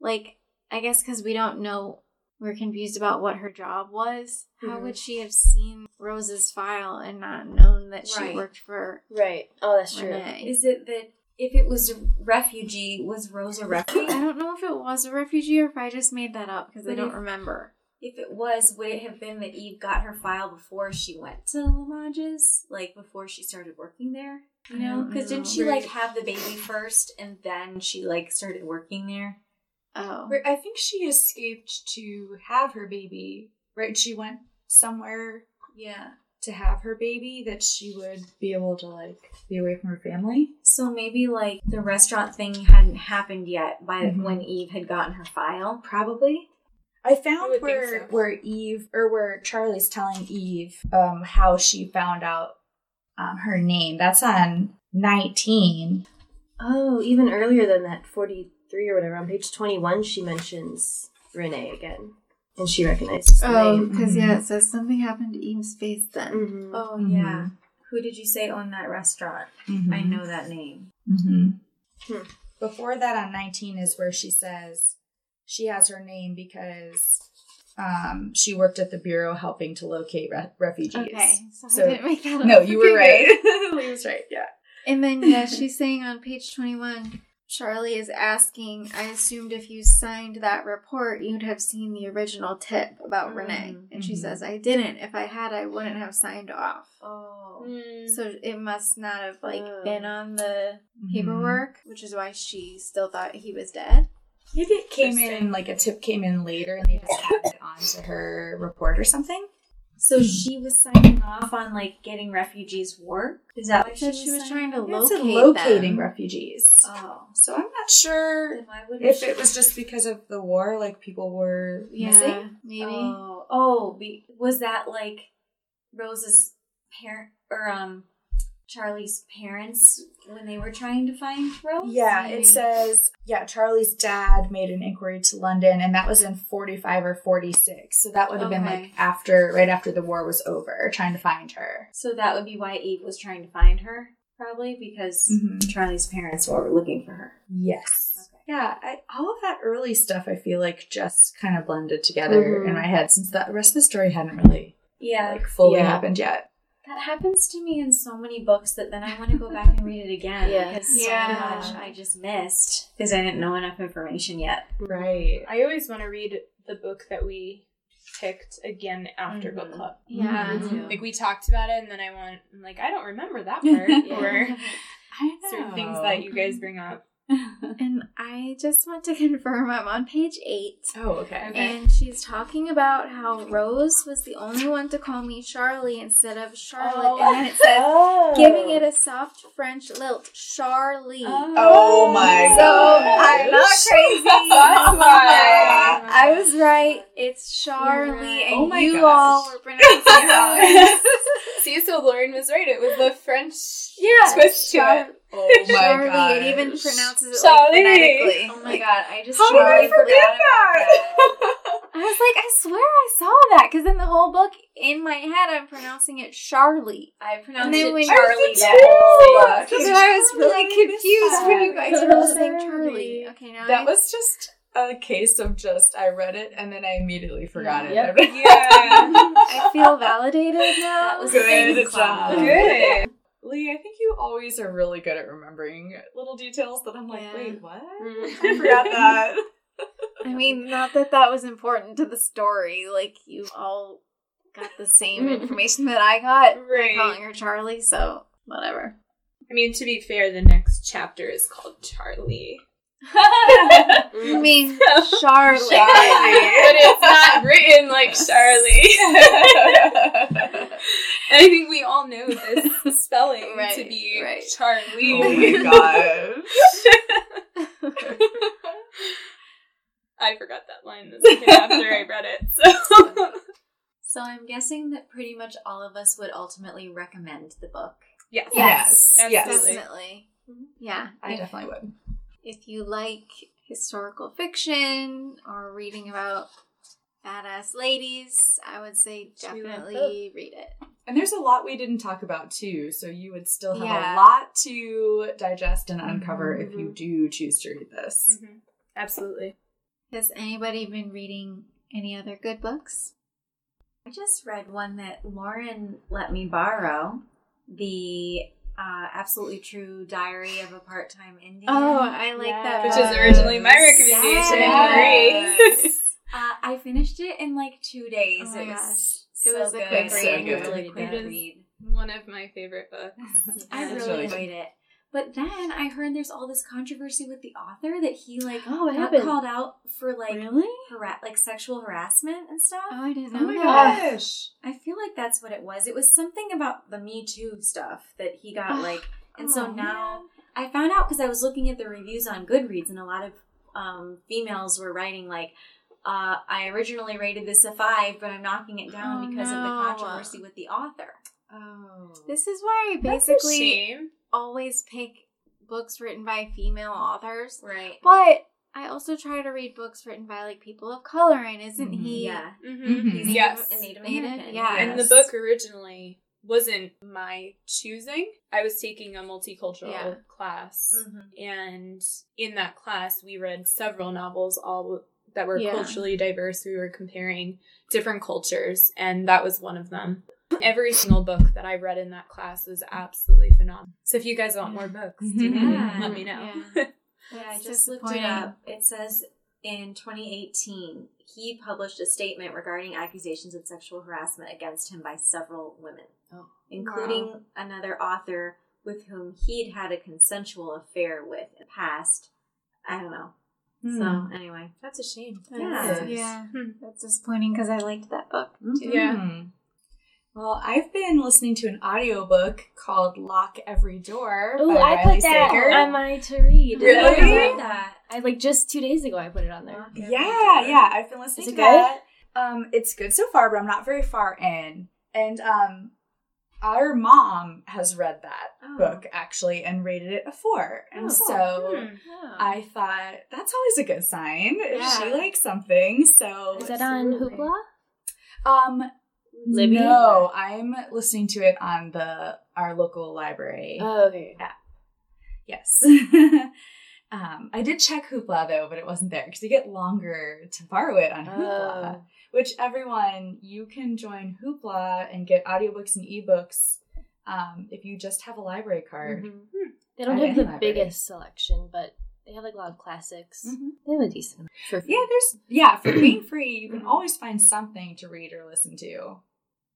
Like, I guess because we don't know we're confused about what her job was. How Mhm. would she have seen Rose's file and not known that she Right. worked for Right. Oh, that's true. Is it that if it was a refugee, was Rose a refugee? I don't know if it was a refugee or if I just made that up because I don't if- remember. If it was, would it have been that Eve got her file before she went to Limoges? Like before she started working there? You know? Because didn't she like have the baby first and then she like started working there? Oh. I think she escaped to have her baby, right? She went somewhere Yeah. To have her baby that she would be able to like be away from her family. So maybe like the restaurant thing hadn't happened yet by Mhm. when Eve had gotten her file. Probably. I found would think where so. where Eve or where Charlie's telling Eve um how she found out um her name. That's on 19. Oh, even earlier than that, 43 or whatever, on page 21, she mentions Renee again. And she recognizes the Oh, name. because Mhm. yeah, it says something happened to Eve's face then. Mhm. Oh Mhm. yeah. Who did you say owned that restaurant? I know that name. Mm-hmm. Hmm. Before that, on 19 is where she says she has her name because um, she worked at the bureau helping to locate re- refugees. Okay, so, So- I didn't make that up. No, you were right. good. Lee was right. Yeah. And then yeah, she's saying on page twenty-one, Charlie is asking. I assumed if you signed that report, you'd have seen the original tip about Renee. Mm, And she mhm. says, I didn't. If I had, I wouldn't have signed off. Oh. Mm. So it must not have like Oh. been on the Mm-hmm. paperwork, which is why she still thought he was dead. Maybe it came in like a tip came in later and they just added it onto her report or something. So she was signing off on like getting refugees work? Is that what She said she was signing trying to Yeah, said locate locating them. refugees. Oh. So I'm not sure Then why would if it was just because of the war, like people were Yeah, missing. maybe. Oh, oh be, was that like Rose's parent or um Charlie's parents when they were trying to find Rose? Yeah, it says, yeah, Charlie's dad made an inquiry to London, and that was in 45 or 46. So that would have been like after, right after the war was over, trying to find her. So that would be why Eve was trying to find her, probably because Mhm. Charlie's parents were looking for her. Yes. Okay. Yeah, I, all of that early stuff I feel like just kind of blended together Mhm. in my head since the rest of the story hadn't really Yeah, like fully Yeah. happened yet. That happens to me in so many books that then I want to go back and read it again Yeah. because Yeah. so much I just missed because I didn't know enough information yet. Right. I always want to read the book that we picked again after book Mhm. club. Yeah. Me too. Like we talked about it, and then I want, I'm like, I don't remember that part, or I certain things that you guys bring up. And I just want to confirm I'm on page eight. Oh, okay. Okay. And she's talking about how Rose was the only one to call me Charlie instead of Charlotte. and then it says, Oh. giving it a soft French lilt, Charlie. Oh, oh my So gosh. I'm not crazy. That's why. Oh I was right. It's Charlie, right. and Oh my you gosh. all were pronouncing it. See, so Lauren was right. It was the French Yeah, twist to Char- it. Oh my Charlie. god. It even pronounces it Charlie. like phonetically. Oh my god, I just How did I forget forgot about that? I was like, I swear I saw that because in the whole book, in my head, I'm pronouncing it Charlie. I pronounced it when- Charlie I that too. book. So I was really I confused when you guys were all saying Charlie. Charlie. Okay, now That I- was just a case of just I read it and then I immediately forgot it. Yep. Yeah. I feel validated now. That was Good Good job. Good. Lee, I think you always are really good at remembering little details that I'm like, Yeah. wait, what? Mm. I forgot that. I mean, not that that was important to the story. Like you all got the same information that I got. Right. Calling her Charlie, so whatever. I mean, to be fair, the next chapter is called Charlie. I mean, Charlie. but it's not written like Charlie. And I think we all know this spelling to be right. Charlie. oh my gosh. I forgot that line the second after I read it. So So I'm guessing that pretty much all of us would ultimately recommend the book. yes, Yes, yes. absolutely. Definitely. Mm-hmm. Yeah. I if, definitely would. if you like historical fiction or reading about badass ladies, I would say Should we wrap definitely read it. And there's a lot we didn't talk about too, so you would still have Yeah. a lot to digest and uncover if you Mhm. do choose to read this. Mhm. Absolutely. Has anybody been reading Any other good books? I just read one that Lauren let me borrow. The uh, Absolutely True Diary of a Part-Time Indian. Oh, I like that. Which book. is originally my recommendation. Yes. Great. Uh, I finished it in like two days. Oh my it was gosh. It so was a good. quick So read. good. Really quick It is. read. One of my favorite books. I really really enjoyed it. But then I heard there's all this controversy with the author that he like Oh, got happened? called out for like really? hara- like sexual harassment and stuff. Oh, I didn't know Oh my that. gosh. I feel like that's what it was. It was something about the Me Too stuff that he got like, and so Oh, now I found out because I was looking at the reviews on Goodreads, and a lot of um, females were writing like, uh, "I originally rated this a five, but I'm knocking it down Oh, because of the controversy with the author." Oh. This is why I basically always pick books written by female authors. Right. But I also try to read books written by like people of color, and isn't Mhm. he? Yeah. Mm-hmm. He's Yes. A Native Native, American. yeah. And the book originally wasn't my choosing. I was taking a multicultural Yeah. class. Mhm. And in that class, we read several novels, all that were Yeah. culturally diverse. We were comparing different cultures, and that was one of them. Every single book that I read in that class was absolutely phenomenal. So if you guys want more books, do mm-hmm. Yeah. let me know. Yeah. Yeah, I just looked it up. It says in 2018, he published a statement regarding accusations of sexual harassment against him by several women, Oh. including another author with whom he'd had a consensual affair with in the past. I don't know. Hmm. So, anyway. That's a shame. That's- Yeah. yeah. Hmm. That's disappointing because I liked that book too. Yeah. Hmm. Well, I've been listening to an audiobook called Lock Every Door. Oh, I Riley put that Sager. on my to read. Really? I Okay. read that. I like just two days ago I put it on there. Yeah, yeah. I've been listening Is to it that. Um, it's good so far, but I'm not very far in. And um, our mom has read that Oh. book actually and rated it a four. And Oh. so Hmm. I thought that's always a good sign if Yeah. she likes something. So Is that on Hoopla? um Libby? No, I'm listening to it on the our local library. Oh, okay. Yes. um, I did check Hoopla though, but it wasn't there because you get longer to borrow it on Hoopla. Oh. Which everyone, you can join Hoopla and get audiobooks and ebooks um, if you just have a library card. Mhm. They don't have the library. biggest selection, but they have like a lot of classics. Mhm. They have a decent amount. For free. Yeah, there's yeah for being free, you can always find something to read or listen to.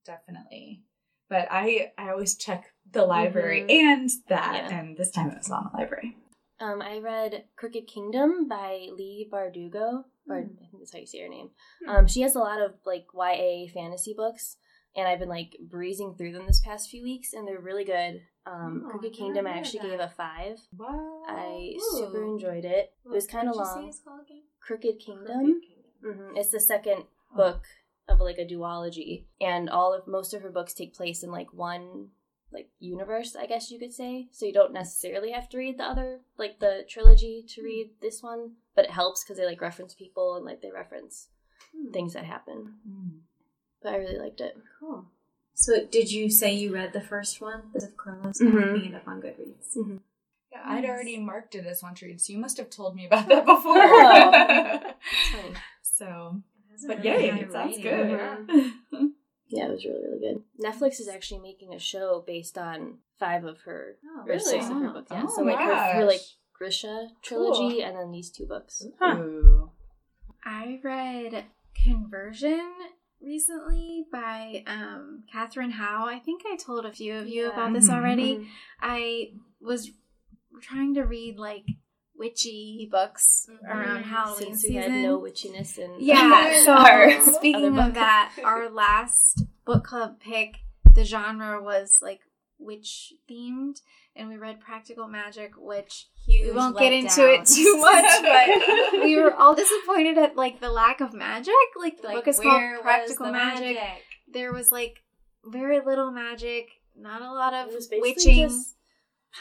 Definitely, but I I always check the library Mhm. and that, Yeah. and this time it was on the library. Um, I read Crooked Kingdom by Leigh Bardugo. Bard- I think that's how you say her name. Hmm. Um, she has a lot of like YA fantasy books, and I've been like breezing through them this past few weeks, and they're really good. Um, Oh, Crooked Kingdom, I actually of gave a five. What? I Ooh. super enjoyed it. It was kind of What'd you say long. it's called again? Crooked Kingdom. Crooked Kingdom. hmm It's the second book of like a duology, and all of most of her books take place in like one like universe, I guess you could say. So you don't necessarily have to read the other like the trilogy to read this one, but it helps because they like reference people and like they reference Hmm. things that happen. Mm. But I really liked it. Cool. So, did you say you read the first one, The of Crows? Mhm. I'm looking it up on Goodreads. Yeah, I'd already marked it as one to read, so you must have told me about that before. Oh. So, Hasn't but really yay, high it sounds good. Yeah, it was really really good. Netflix is actually making a show based on five of her Oh, or six of her Oh. books. Yeah, Oh so like her, her like Grisha trilogy and then these two books. Huh. Ooh. I read Conversion recently by um, Katherine Howe. I think I told a few of you Yeah. about this already. Mhm. I was trying to read like witchy books Mhm. around Halloween Since we had no witchiness in Yeah. So our speaking other of that, our last book club pick, the genre was like witch themed, and we read Practical Magic, which Huge we won't get into letdown. it too much, but we were all disappointed at like the lack of magic. Like the Like, book is called Practical the Magic. There was like very little magic, not a lot of It was witching. just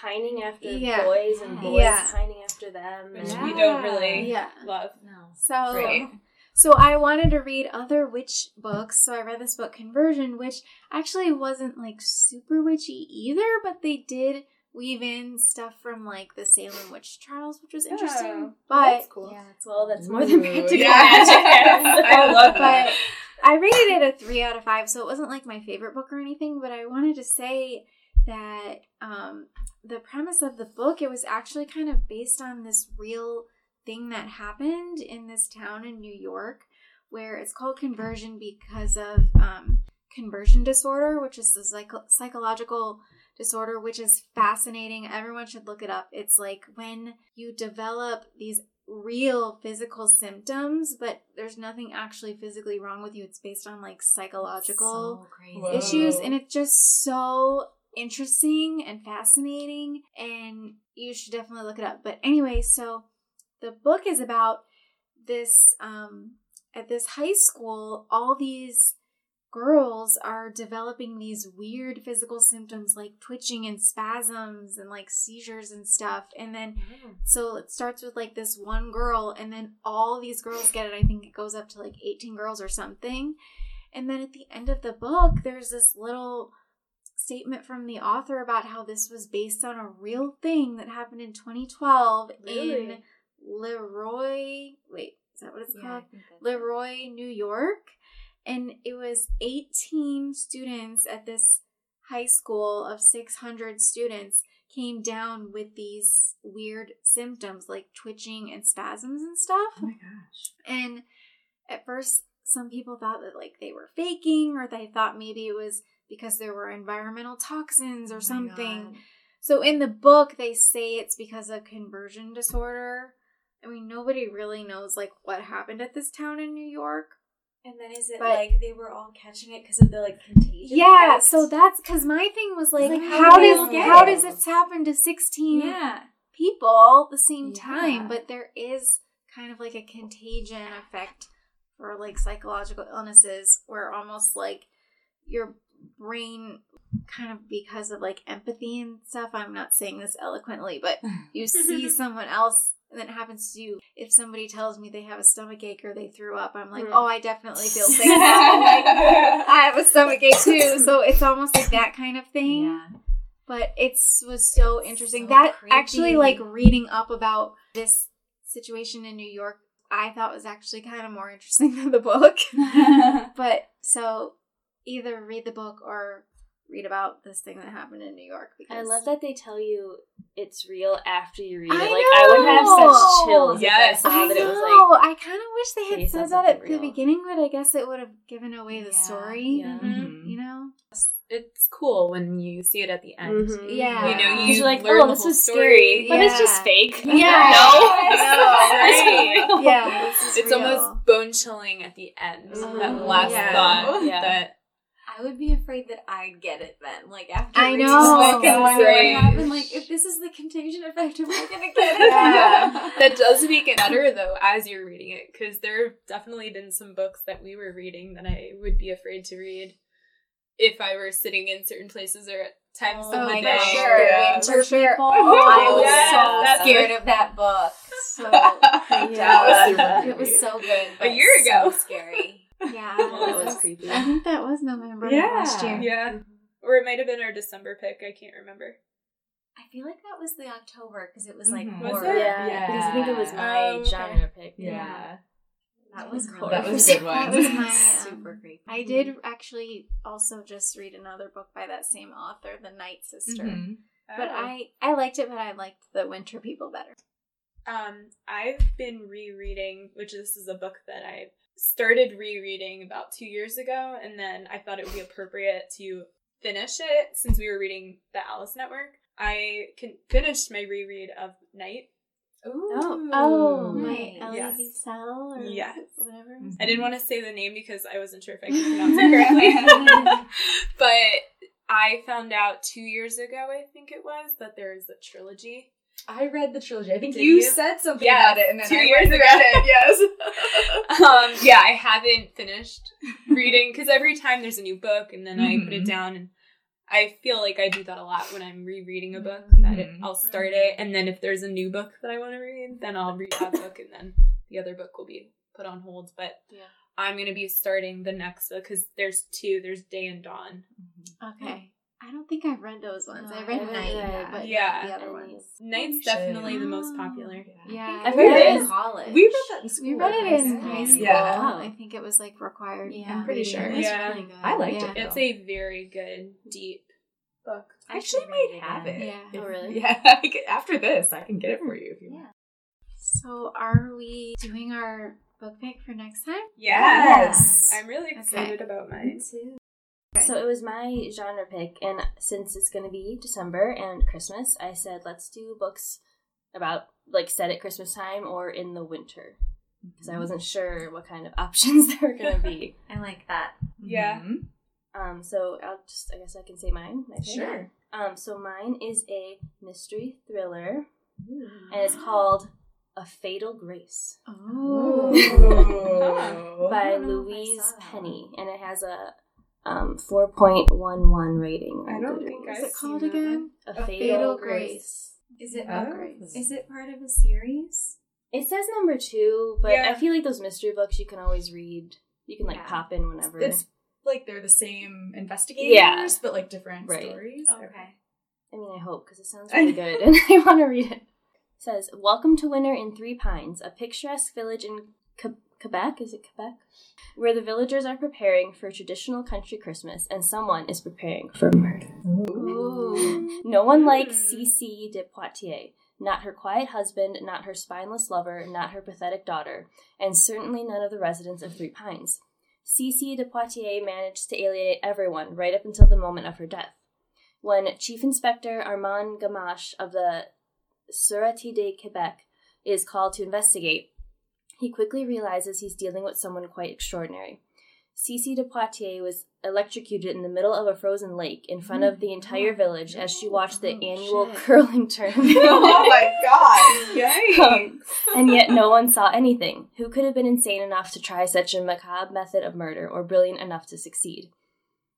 pining after Yeah. boys and boys Yeah. pining after them. Which and- we don't really Yeah. love. No. So Right. So I wanted to read other witch books, so I read this book Conversion, which actually wasn't like super witchy either, but they did weave in stuff from like the Salem witch trials, which was Oh, interesting. well, But that's cool. Yeah, that's Well, that's more than Ooh, practical yeah. magic. I love that. but I rated it a three out of five, so it wasn't like my favorite book or anything. But I wanted to say that um, the premise of the book it was actually kind of based on this real thing that happened in this town in New York, where it's called conversion because of um, conversion disorder, which is a psycho- psychological disorder, which is fascinating. Everyone should look it up. It's like when you develop these real physical symptoms, but there's nothing actually physically wrong with you. It's based on like psychological So issues, and it's just so interesting and fascinating. And you should definitely look it up. But anyway, so the book is about this um at this high school all these girls are developing these weird physical symptoms like twitching and spasms and like seizures and stuff and then so it starts with like this one girl and then all these girls get it i think it goes up to like 18 girls or something and then at the end of the book there's this little statement from the author about how this was based on a real thing that happened in 2012 in Le Roy wait is that what it's Yeah, called I think that's- Le Roy, New York. And it was 18 students at this high school of 600 students came down with these weird symptoms like twitching and spasms and stuff. Oh my gosh. And at first, some people thought that like they were faking or they thought maybe it was because there were environmental toxins or Oh something. So in the book, they say it's because of conversion disorder. I mean, nobody really knows like what happened at this town in New York. And then is it But- like they were all catching it because of the like contagion? Yeah, effect? so that's because my thing was like, like, how, how does how it? does this happen to sixteen yeah. people at the same Yeah. time? But there is kind of like a contagion effect for like psychological illnesses, where almost like your brain kind of because of like empathy and stuff. I'm not saying this eloquently, but you see someone else and then it happens to you. If somebody tells me they have a stomach ache or they threw up, I'm like, Mm. oh, I definitely feel sick. Like, I have a stomach ache too. So it's almost like that kind of thing. Yeah. But it's was so interesting. so that creepy. actually like reading up about this situation in New York, I thought was actually kind of more interesting than the book. But so either read the book or read about this thing that happened in New York because I love that they tell you it's real after you read it. I like I would have know! such chills Yes. if I saw I that it was know. like I kind of wish they had based on said that at something the beginning, but I guess it would have given away the Yeah, story. yeah. Mhm. You know? It's cool when you see it at the end. mhm. Yeah. You know, Yeah. you you're like, learn oh, the this whole was story. scary, but it's just fake. Yeah. no, Right. It's real. Yeah, It's real. almost bone chilling at the end. Mhm. That last Yeah. thought Yeah. that I would be afraid that I'd get it then. Like after I reading know. the book and wondering what happened. Like if this is the contagion effect, am I gonna get it? Yeah. that does make it better though as you're reading it because there have definitely been some books that we were reading that I would be afraid to read if I were sitting in certain places or at times Oh of the my day. gosh. Sure, Yeah. winter For sure. people. Oh, I was yes, so that's scared good. of that book. So That was yeah. it was so good. A year ago. So scary. Yeah, That was creepy. I think that was November Yeah. last year. Yeah. Or it might have been our December pick. I can't remember. I feel like that was the October because it was like Mhm. Was horror. it? Yeah, Yeah. because I think it was my Oh, okay. genre pick. Yeah. That was That really That was a good That was my, um, super creepy. I did actually also just read another book by that same author, The Night Sister. Mhm. But I I liked it, but I liked the Winter People better. Um, I've been rereading, which this is a book that I started rereading about two years ago, and then I thought it would be appropriate to finish it since we were reading the Alice Network. I can finished my reread of Night. Ooh. Oh, oh. Hmm. my nice. Elie Yes. Wiesel or Yes. whatever. Mm-hmm. I didn't want to say the name because I wasn't sure if I could pronounce it correctly. but I found out two years ago, I think it was, that there is a trilogy. I read the trilogy. I think Did you, you? said something Yeah, about it, and then two I years ago. read it. Yes. um, yeah, I haven't finished reading because every time there's a new book and then I put it Mhm. down and I feel like I do that a lot when I'm rereading a book Mm-hmm. that it, I'll start it and then if there's a new book that I want to read then I'll read that book and then the other book will be put on hold but Yeah. I'm going to be starting the next book because there's two there's Day and Dawn Okay. I don't think I've read those ones. No, I I read haven't Night, read- but Yeah. the other ones. Night's should. definitely the most Oh. popular. Yeah, I've heard read it in college. We read that in We school. read it in high high school. school. Yeah. Oh, I think it was like required. Yeah. I'm pretty sure. It was Yeah. really good. I liked yeah. it. It's a very good, deep book. I actually should might read it have it. Yeah. Oh, really? Yeah. I could- After this, I can get it for you if you want. So, are we doing our book pick for next time? Yes. I'm really excited about mine. too. So it was my genre pick, and since it's going to be December and Christmas, I said let's do books about like set at Christmas time or in the winter because I wasn't sure what kind of options there were going to be. I like that. Yeah. Mhm. Um, so I'll just I guess I can say mine. My. Sure. Um, so mine is a mystery thriller, and it's called A Fatal Grace Oh. Ooh. by don't know if I Louise Penny, and it has a um, 4.11 rating. I don't think What's I've it called seen that again? A, A Fatal, Fatal Grace. Grace. Is it Oh. Grace. is it part of a series? It says number two, but Yeah. I feel like those mystery books you can always read. You can like Yeah. pop in whenever. It's like they're the same investigators, Yeah. but like different Right. stories. Okay. I mean, I hope because it sounds really good, and I want to read it. It says, "Welcome to Winter in Three Pines, a picturesque village in Que- Quebec. Is it Quebec? Where the villagers are preparing for a traditional country Christmas, and someone is preparing for murder. Ooh. No one likes hmm. CC de Poitiers." Not her quiet husband, not her spineless lover, not her pathetic daughter, and certainly none of the residents of Three Pines. CC de Poitiers managed to alienate everyone right up until the moment of her death. When Chief Inspector Armand Gamache of the Sûreté de Quebec is called to investigate, he quickly realizes he's dealing with someone quite extraordinary. CC de Poitiers was electrocuted in the middle of a frozen lake in front of the entire village as she watched the Oh, annual shit. curling tournament. oh my god! Yikes! Um, and yet no one saw anything. Who could have been insane enough to try such a macabre method of murder or brilliant enough to succeed?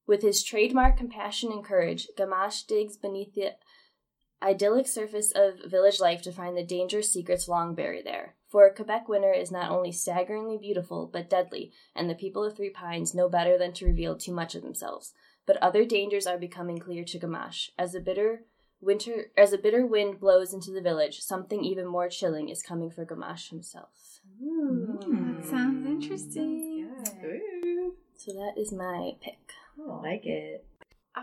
With his trademark compassion and courage, Gamache digs beneath the idyllic surface of village life to find the dangerous secrets long buried there. For Quebec winter is not only staggeringly beautiful, but deadly, and the people of Three Pines know better than to reveal too much of themselves. But other dangers are becoming clear to Gamache. As a bitter winter as a bitter wind blows into the village, something even more chilling is coming for Gamache himself. That mm. sounds interesting. Ooh. So that is my pick. I like it.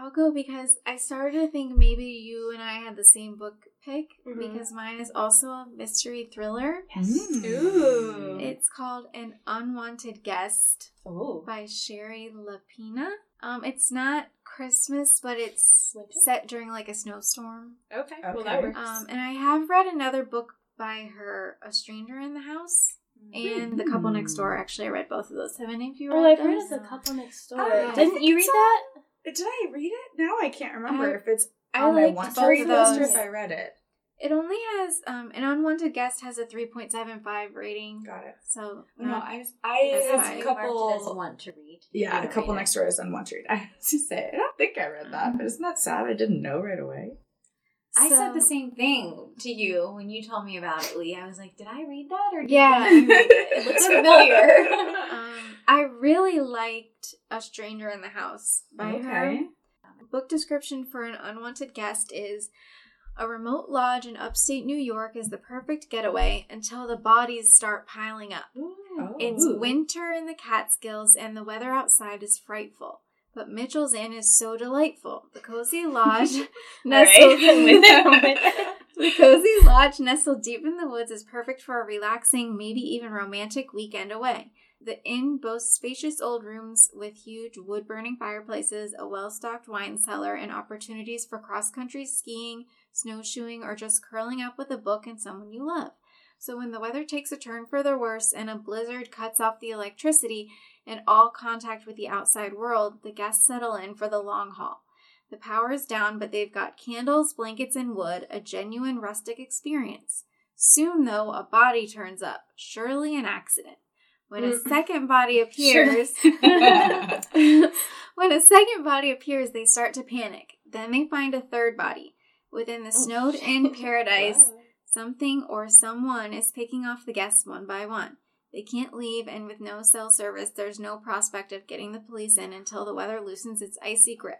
I'll go because I started to think maybe you and I had the same book pick Mhm. because mine is also a mystery thriller. Mm. Ooh. It's called An Unwanted Guest Oh. by Shari Lapena. Um, it's not Christmas, but it's Winter? set during like a snowstorm. okay. Well, that works. Um, and I have read another book by her, A Stranger in the House, and The Couple Next Door. Actually, I read both of those. Haven't any of you read Oh, I've heard those? of the couple next door. Oh, I Didn't you it's read that? Did I read it? Now I can't remember I- if it's I on my want to read of list or if I read it. It only has um, an unwanted guest has a three point seven five rating. Got it. So No, not- I I have a You marked couple. want to read. Yeah, a couple next door is on want to read. I was to say I don't think I read that, but isn't that sad? I didn't know right away. I said the same thing to you when you told me about it, Lee. I was like, did I read that or did Yeah. I read it? It looks familiar. I really liked A Stranger in the House by her. Okay. Book description for an unwanted guest is a remote lodge in upstate New York is the perfect getaway until the bodies start piling up. Oh. It's winter in the Catskills and the weather outside is frightful. But Mitchell's Inn is so delightful. The cozy lodge nestled Alright, I'm with it, I'm with it. The cozy lodge nestled deep in the woods is perfect for a relaxing, maybe even romantic weekend away. The inn boasts spacious old rooms with huge wood burning fireplaces, a well stocked wine cellar, and opportunities for cross country skiing, snowshoeing, or just curling up with a book and someone you love. So when the weather takes a turn for the worse and a blizzard cuts off the electricity and all contact with the outside world, the guests settle in for the long haul. The power is down, but they've got candles, blankets, and wood, a genuine rustic experience. Soon, though, a body turns up, surely an accident. When a Mm. second body appears, when a second body appears, they start to panic. Then they find a third body. Within the snowed in paradise, something or someone is picking off the guests one by one. They can't leave, and with no cell service, there's no prospect of getting the police in until the weather loosens its icy grip.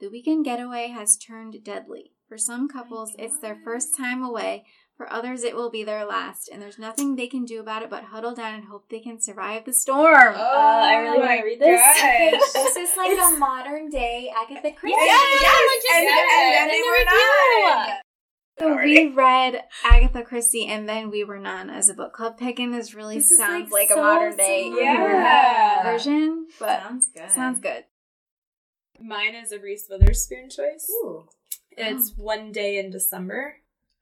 The weekend getaway has turned deadly. For some couples, it's their first time away. For others, it will be their last, and there's nothing they can do about it but huddle down and hope they can survive the storm. Uh, I really wanna read this. Okay, this is like a modern day Agatha Christie. Yes, yes, and, Yeah, and then and they the were review. none. So we read Agatha Christie, and then we were none as a book club pick, and this really This is, sounds like, like, a modern day. Yeah. version, but Sounds good. sounds good. Mine is a Reese Witherspoon choice. Ooh. It's One Day in December.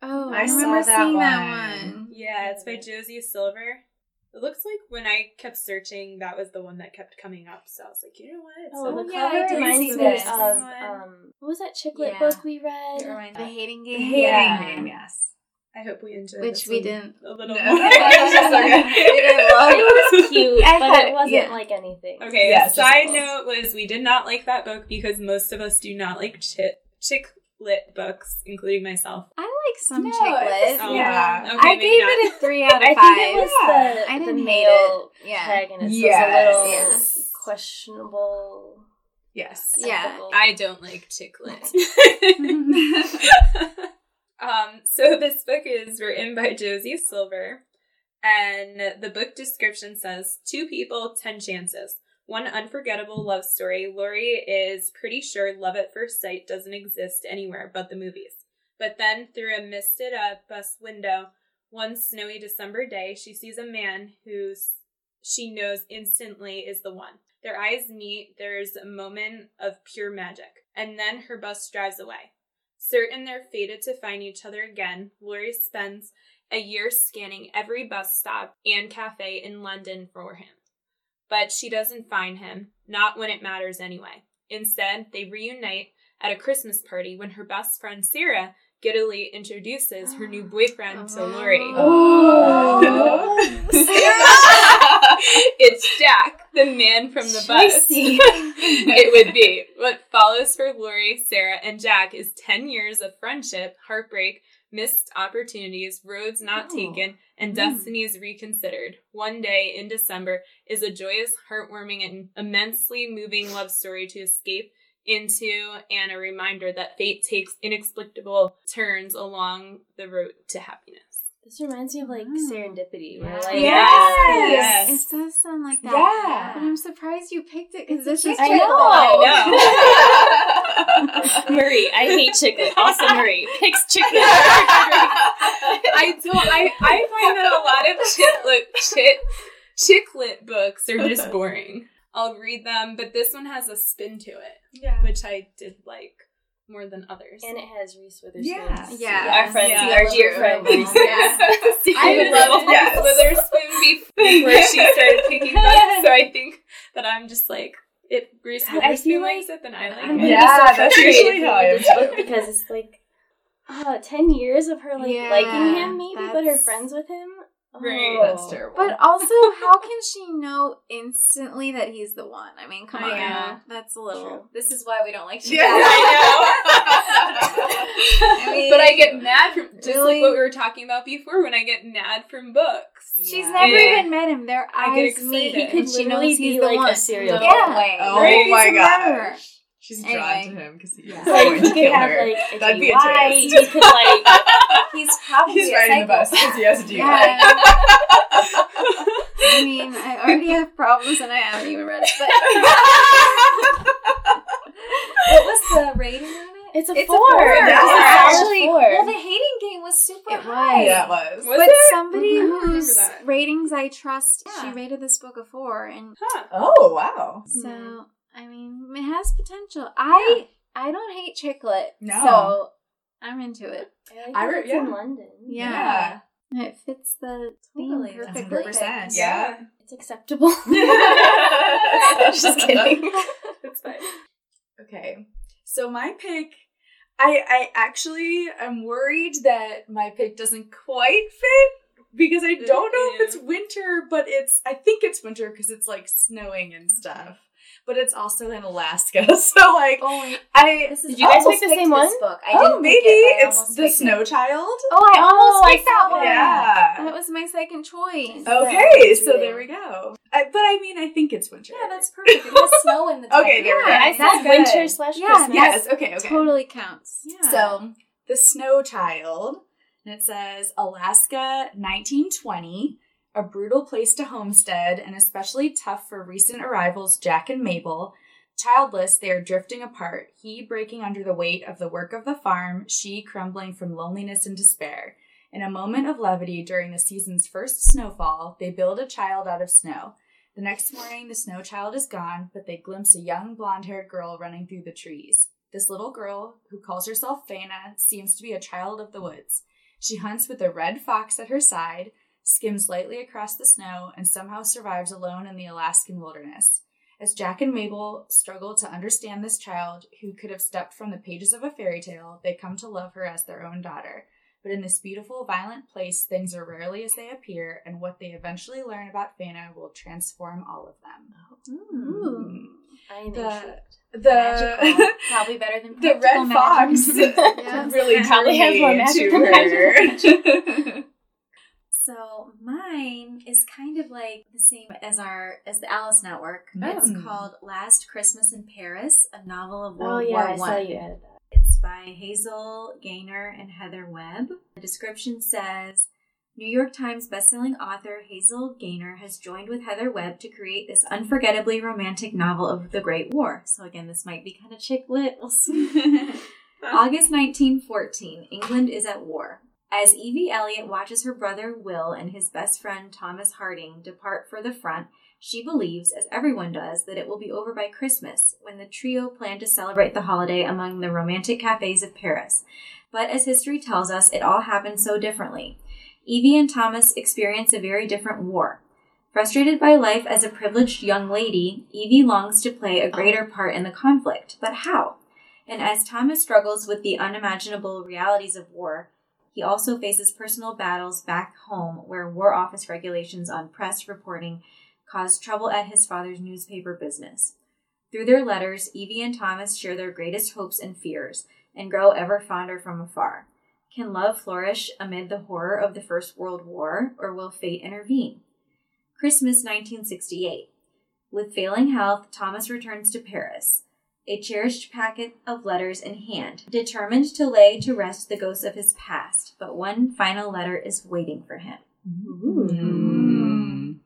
Oh, I I, saw remember that seeing one. that one. Yeah, it's by Josie Silver. It looks like when I kept searching, that was the one that kept coming up. So I was like, you know what? Oh, so- the yeah, cover reminds me of um, what was that chick lit Yeah. book we read? The me. hating The game, hating Yeah. game, yes. I hope we enjoyed which this we one didn't. a little No. more. We didn't love it was cute, I but it wasn't yeah. like anything. Okay, Yeah, a it's side just- note was we did not like that book because most of us do not like chick chick lit books, including myself. I like some No, chick lit. Oh, Yeah. Okay, I gave not. it a three out of five. I think it was Yeah. the, I the didn't hate male it. Yeah. protagonist Yes. was a little Yes. questionable. Yes. Yeah. ethical. I don't like chick lit. um, so this book is written by Josie Silver, and the book description says two people, ten chances. One unforgettable love story. Lori is pretty sure love at first sight doesn't exist anywhere but the movies. But then, through a misted up bus window, one snowy December day, she sees a man who she knows instantly is the one. Their eyes meet, there's a moment of pure magic, and then her bus drives away. Certain they're fated to find each other again, Lori spends a year scanning every bus stop and cafe in London for him. But she doesn't find him, not when it matters anyway. Instead, they reunite at a Christmas party when her best friend Sarah giddily introduces her new boyfriend to Lori. Oh. it's Jack, the man from the bus. It would be. What follows for Lori, Sarah, and Jack is 10 years of friendship, heartbreak, missed opportunities, roads not Oh. taken, and mm-hmm. destinies reconsidered. One day in December is a joyous, heartwarming, and immensely moving love story to escape into and a reminder that fate takes inexplicable turns along the road to happiness. This reminds me of like Mm. serendipity, where Yeah. like Yes. It does sound like that. Yeah. But I'm surprised you picked it because this is chick I chick know. lit. I Marie, I hate chick lit. Also, Marie picks chick lit. I don't. I, I find that a lot of chick lit chick chicklet books are just boring. I'll read them, but this one has a spin to it, Yeah. which I did like more than others. and it has Reese Witherspoon. Yeah. Yeah. our friend, Yeah. our dear friend Reese. Yeah. I loved Yes. Reese Witherspoon before she started picking books, so I think that I'm just like if Reese I Witherspoon feel likes it, then I like I'm it. Yeah, so that's frustrated usually how I read am this because it's like, uh, 10 years of her like Yeah, liking him maybe, but her friends with him. Right. Oh. That's terrible. But also, how can she know instantly that he's the one? I mean, come I on. know. That's a little. True. This is why we don't like Yeah, I mean, but I get mad from just really? like what we were talking about before when I get mad from books. She's Yeah. never Yeah. even met him. Their I get eyes meet, excited. and she Literally knows he's be the like one. a serial Yeah. killer. way. Oh Right? my He's a murderer. gosh. She's Anyway. drawn to him because he's Yeah. Like, he to could kill have her. like a That'd be a twist. He could like He's probably He's a riding the bus because he has a DUI. Yeah. I mean, I already have problems, and I haven't even read it. But What was the rating on it? it's a It's a four. four. It's Yeah. Actually, four. Well, the hating game was super It high. was. yeah, it was. Was but it? somebody mm-hmm. I don't whose that. ratings I trust, she rated this book a four, and Huh. Oh wow. so hmm. I mean, it has potential. I I don't hate chick lit, No. so I'm into it. I like I that re- it's in. London. Yeah. It fits the theme Totally. That's perfectly. 100%. Yeah. It's acceptable. Just kidding. It's fine. Okay. So my pick I I actually am worried that my pick doesn't quite fit because I don't know if it's winter, but it's I think it's winter because it's like snowing and stuff. But it's also in Alaska. So like Oh. I This is Did you guys almost pick the same one? Book. I oh didn't maybe it, I it's the Snow it. Child. Oh, I almost I picked that one. Yeah. That was my second choice. Okay, so reading. there we go. I, but I mean, I think it's winter. Yeah, that's perfect. It has snow in the title. Okay, there we go. I said winter slash Yeah, Christmas. yes. Okay. Okay. Totally counts. Yeah. So the Snow Child, and it says Alaska, 1920. A brutal place to homestead, and especially tough for recent arrivals Jack and Mabel. Childless, they are drifting apart, he breaking under the weight of the work of the farm, she crumbling from loneliness and despair. In a moment of levity during the season's first snowfall, they build a child out of snow. The next morning, the snow child is gone, but they glimpse a young blonde haired girl running through the trees. This little girl, who calls herself Faina, seems to be a child of the woods. She hunts with a red fox at her side, skims lightly across the snow, and somehow survives alone in the Alaskan wilderness. As Jack and Mabel struggle to understand this child who could have stepped from the pages of a fairy tale, they come to love her as their own daughter. But in this beautiful, violent place, things are rarely as they appear, and what they eventually learn about Faina will transform all of them. Ooh. I am The- intrigued. The Probably better than the red magic. fox Yes. really Probably drew has me more to magical her. So mine is kind of like the same as our as the Alice Network. It's Oh. called Last Christmas in Paris, a novel of Oh World yeah, War I saw One. you added that. It's by Hazel Gaynor and Heather Webb. The description says New York Times bestselling author Hazel Gaynor has joined with Heather Webb to create this unforgettably romantic novel of the Great War. So, again, this might be kind of chick lit. We'll see. August 1914, England is at war. As Evie Elliott watches her brother Will and his best friend Thomas Harding depart for the front, she believes, as everyone does, that it will be over by Christmas, when the trio plan to celebrate the holiday among the romantic cafes of Paris. But as history tells us, it all happened so differently. Evie and Thomas experience a very different war. Frustrated by life as a privileged young lady, Evie longs to play a greater part in the conflict. But how? And as Thomas struggles with the unimaginable realities of war, he also faces personal battles back home where War Office regulations on press reporting caused trouble at his father's newspaper business. Through their letters, Evie and Thomas share their greatest hopes and fears and grow ever fonder from afar. Can love flourish amid the horror of the First World War, or will fate intervene? Christmas 1968. With failing health, Thomas returns to Paris a cherished packet of letters in hand, determined to lay to rest the ghosts of his past, but one final letter is waiting for him. Mm.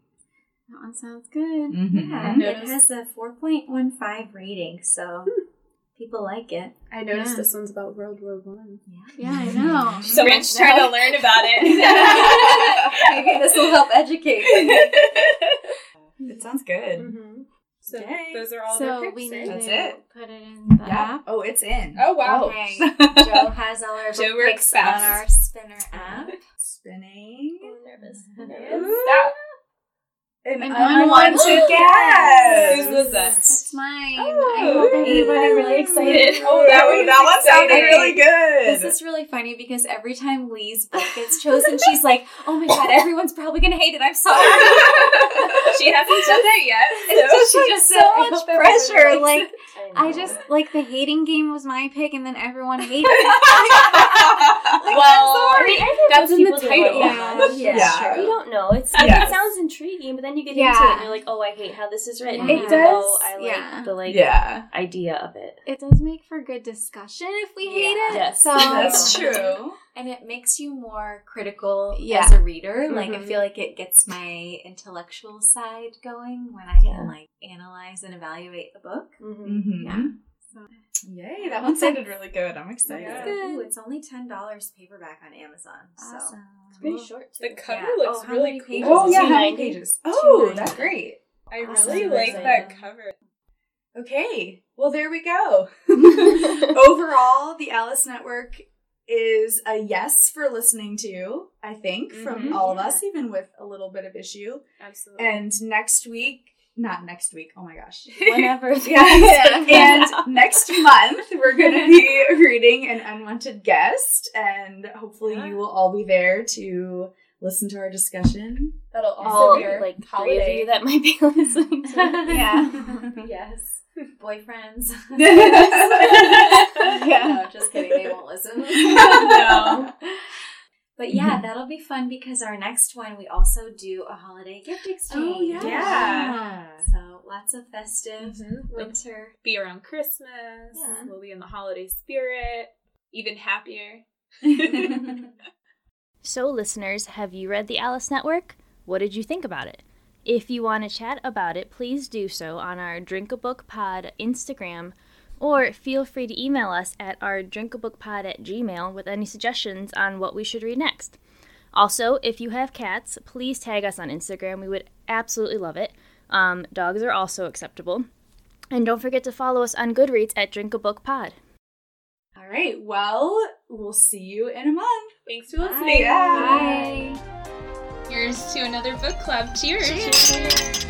That one sounds good. Mhm. Yeah, it has a 4.15 rating, so people like it. I noticed Yeah. this one's about World War One. Yeah, I know. So much trying to learn about it. Maybe this will help educate. It sounds good. mm-hmm. So Yay. those are all so the we eh? need? That's to it. put it in the Yeah. app. Oh, it's in. Oh wow. Okay, Joe has all our Joe book works picks on our spinner app. Spinning. nervous. Ooh. Stop. An An unwanted guest. Whose was that? That's mine. Oh, I hope everybody really excited. Oh, that was that one sounded really good. This is really funny because every time Lee's book gets chosen, she's like, "Oh my god, everyone's probably gonna hate it." I'm sorry. she hasn't done that yet. It's just, She like just so said, much pressure. Like. I just like the hating game was my pick, and then everyone hated it. well, I mean, I think that's most in the title. that. yeah, Yeah. You don't know. It's Yes. it sounds intriguing, but then you get Yeah. into it and you're like, oh, I hate how this is written. It does, though I like yeah. the like yeah, idea of it. it does make for good discussion if we hate Yeah. it. Yes. so that's true. and it makes you more critical Yeah. as a reader. Like, I Mhm. feel like it gets my intellectual side going when I can like analyze and evaluate the book. Mm-hmm. Mm-hmm. Yeah. Yay, that one sounded really good. I'm excited. Yeah. Ooh, it's only ten dollars paperback on Amazon. So It's pretty short too. the cover Yeah. looks Oh, really cool. Oh yeah, it? how many pages? Oh, that's great. I Awesome. really like Exciting. that cover. Okay, well there we go. Overall, the Alice Network is a yes for listening to. I think from Mhm. all of us, even with a little bit of issue. Absolutely. And next week, not next week. Oh my gosh. Whenever. Yeah. and next month we're going to be reading an unwanted guest and hopefully Yeah. you will all be there to listen to our discussion. That'll All be like three of you that might be listening. Yeah. yes. Boyfriends. Yeah. No, just kidding. They won't listen. No. But yeah, that'll be fun because our next one we also do a holiday gift exchange. Oh, yeah. Yeah. So lots of festive Mhm. winter. Be around Christmas. Yeah. We'll be in the holiday spirit. Even happier. So, listeners, have you read the Alice Network? What did you think about it? If you want to chat about it, please do so on our Drink a Book Pod Instagram, or feel free to email us at our drinkabookpod at gmail with any suggestions on what we should read next. Also, if you have cats, please tag us on Instagram. We would absolutely love it. Um, dogs are also acceptable. And don't forget to follow us on Goodreads at Drink a Book Pod. All right. Well, we'll see you in a month. Thanks for listening. Bye. Bye. Here's to another book club. Cheers. Cheers.